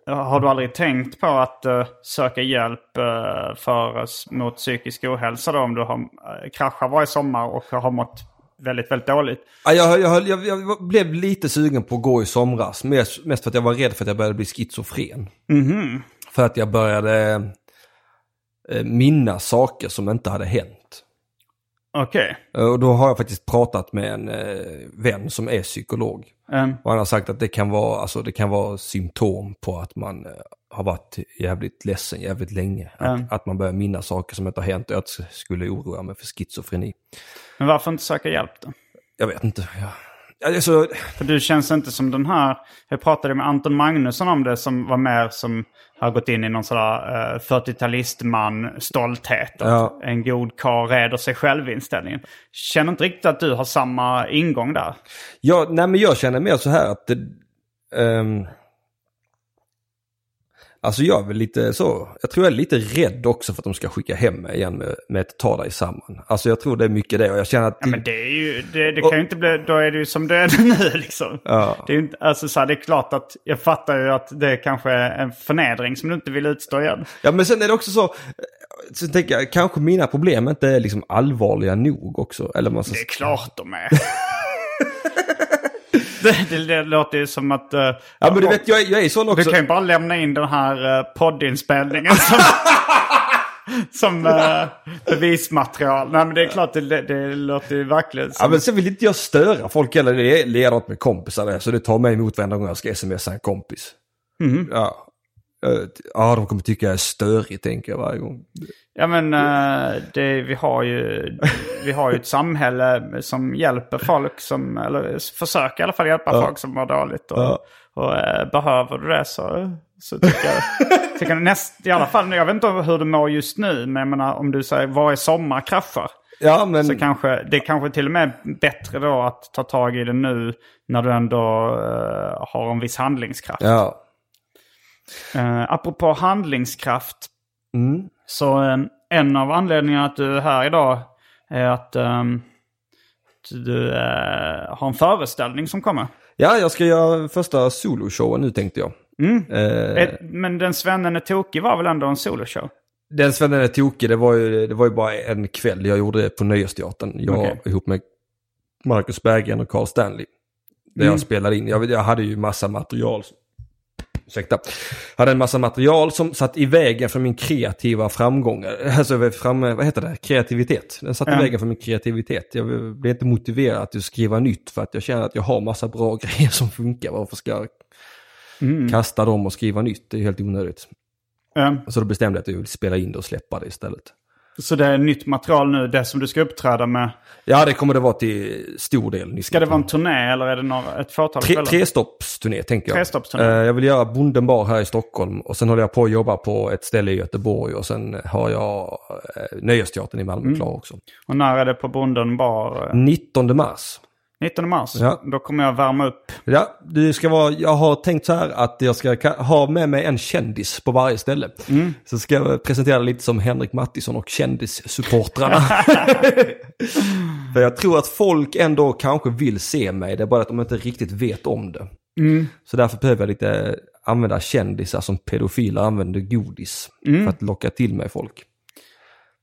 B: Har du aldrig tänkt på att eh, söka hjälp uh, för, mot psykisk ohälsa då? Om du har, uh, kraschar varje sommar och har mått väldigt, väldigt dåligt.
C: Ja, Jag, jag, jag, jag blev lite sugen på att gå i somras. Mest, mest för att jag var rädd för att jag började bli schizofren.
B: Mhm.
C: För att jag började eh, minnas saker som inte hade hänt.
B: Okej.
C: Eh, Och då har jag faktiskt pratat med en eh, vän som är psykolog.
B: Ehm,
C: Och han har sagt att det kan vara, alltså, det kan vara symptom på att man eh, har varit jävligt ledsen jävligt länge. Att,
B: Mm.
C: att man börjar minnas saker som inte har hänt och jag skulle oroa mig för schizofreni.
B: men varför inte söka hjälp då?
C: Jag vet inte. Jag, Ja, det är så,
B: För du känns inte som den här, jag pratade med Anton Magnusson om det som var mer som har gått in i någon sån där uh, 40-talistman stolthet.
C: Ja.
B: En god karl reder sig själv inställningen. Känner inte riktigt att du har samma ingång där.
C: Ja, nej men jag känner mer så här att det, ehm, Alltså jag är väl lite så, jag tror jag är lite rädd också för att de ska skicka hem mig igen med, med ett ta dig samman. Alltså jag tror det är mycket det och jag känner att...
B: Ja, men det är ju, det, det kan ju inte bli, då är det ju som det är nu liksom.
C: Ja.
B: Det är, ju inte, alltså, så här, det är klart att jag fattar ju att det kanske är en förnedring som du inte vill utstå igen.
C: Ja men sen är det också så, så tänker jag, kanske mina problem inte är liksom allvarliga nog också. Eller man ska...
B: Det är klart de är. det, det, det låter ju som att... eh,
C: Ja men du vet, jag, jag är sån
B: Du
C: också.
B: kan ju bara lämna in den här uh, poddinspelningen som, som eh, bevismaterial. Nej men det är klart, det, det, låter ju verkligen
C: Ja
B: som...
C: men sen vill inte jag störa folk heller. Det är ledart med kompisar där. Så det tar mig emot varenda gång jag ska smsa en kompis.
B: Mhm.
C: Ja. Ja, de kommer tycka jag är störig tänker jag varje gång.
B: Ja men eh, det, vi, har ju, vi har ju ett samhälle som hjälper folk som, eller försöker i alla fall hjälpa folk som mår dåligt. Och,
C: Ja.
B: och eh, behöver du det så, så tycker jag, tycker jag näst, i alla fall, jag vet inte hur du mår just nu, men jag menar om du säger varje sommar kraschar.
C: Ja men...
B: Så kanske, det är kanske till och med bättre då att ta tag i det nu när du ändå eh, har en viss handlingskraft.
C: Ja.
B: Uh, apropå handlingskraft,
C: Mm.
B: Så eh, en av anledningarna att du är här idag är att ehm, du eh, har en föreställning som kommer.
C: Ja, jag ska göra första soloshowen nu tänkte jag. Eh,
B: Eh, Men Den svennen är tokig var väl ändå en soloshow?
C: Den svennen är tokig, det var, ju, det var ju bara en kväll. Jag gjorde det på Nöjesteatern. Jag
B: Okej.
C: ihop med Marcus Berggren och Carl Stanley. Där jag spelade in. Jag, jag hade ju massa material. Ursäkta. Hade en massa material som satt i vägen för min kreativa framgång. Alltså fram, vad heter det? Kreativitet. Den satt i
B: Ja.
C: vägen för min kreativitet. Jag blev inte motiverad att skriva nytt för att jag känner att jag har massa bra grejer som funkar. Varför ska jag kasta dem och skriva nytt? Det är helt onödigt.
B: Eh,
C: Så då bestämde jag att jag vill spela in det och släppa det istället.
B: Så det är nytt material nu, det som du ska uppträda med.
C: Ja, det kommer det vara till stor del. nytt
B: Ska det vara en
C: material.
B: turné eller är det några, ett fåtal
C: Tre, trestoppsturné tänker jag.
B: Trestoppsturné.
C: Eh, jag vill göra Bonden bar här i Stockholm och sen håller jag på att jobba på ett ställe i Göteborg och sen har jag uh, Nöjesteatern i Malmö
B: Mm.
C: klar också.
B: Och när är det på Bonden bar? eh,
C: 19 mars.
B: 19 mars?
C: Ja.
B: Då kommer jag värma upp.
C: Ja, det ska vara, jag har tänkt så här att jag ska ka- ha med mig en kändis på varje ställe.
B: Mm.
C: Så ska jag presentera lite som Henrik Mattisson och kändissupportrarna. För jag tror att folk ändå kanske vill se mig, det är bara att de inte riktigt vet om det.
B: Mm.
C: Så därför behöver jag lite använda kändisar som pedofiler använder godis.
B: Mm.
C: För att locka till mig folk.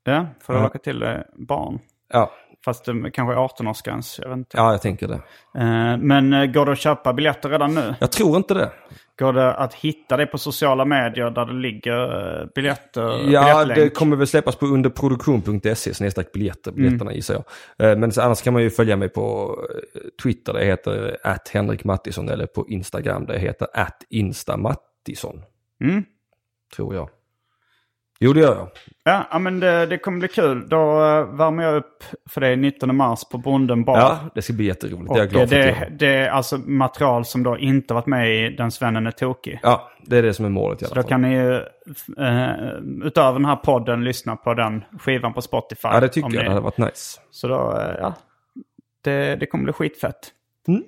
B: Ja, för att
C: Ja.
B: locka till eh, barn.
C: Ja,
B: Fast det kanske är 18-årsgräns, jag vet inte.
C: ja jag tänker det.
B: Eh, Men eh, går det att köpa biljetter redan nu?
C: Jag tror inte det.
B: Går det att hitta det på sociala medier där det ligger eh, biljetter?
C: Ja, det kommer väl släppas på underproduktion.se snedstreck biljetter, biljetterna gissar jag. Men annars kan man ju följa mig på Twitter, det heter att Henrik Mattisson, eller på Instagram, det heter att Instamattisson.
B: Mm.
C: Tror jag. Jo, det gör jag.
B: Ja, ja, men det, det kommer bli kul. Då uh, värmer jag upp för dig 19 mars på Bonden bar.
C: Ja, det ska bli jätteroligt.
B: Och
C: det är jag glad för att
B: det, det är alltså material som då inte varit med i Den Svennen är tokig.
C: Ja, det är det som är målet i alla
B: Då
C: fall.
B: kan ni ju uh, utöver den här podden lyssna på den skivan på Spotify.
C: Ja, det tycker jag.
B: ni-
C: Det hade varit nice.
B: Så då, eh, ja. Det, det kommer bli skitfett.
C: Mm.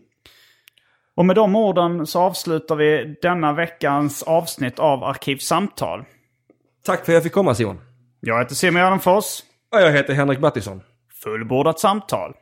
B: Och med de orden så avslutar vi denna veckans avsnitt av Arkivsamtal.
C: Tack för att jag fick komma Simon.
B: Jag heter Simon Gärdenfors.
C: Och jag heter Henrik Mattisson.
B: Fullbordat samtal.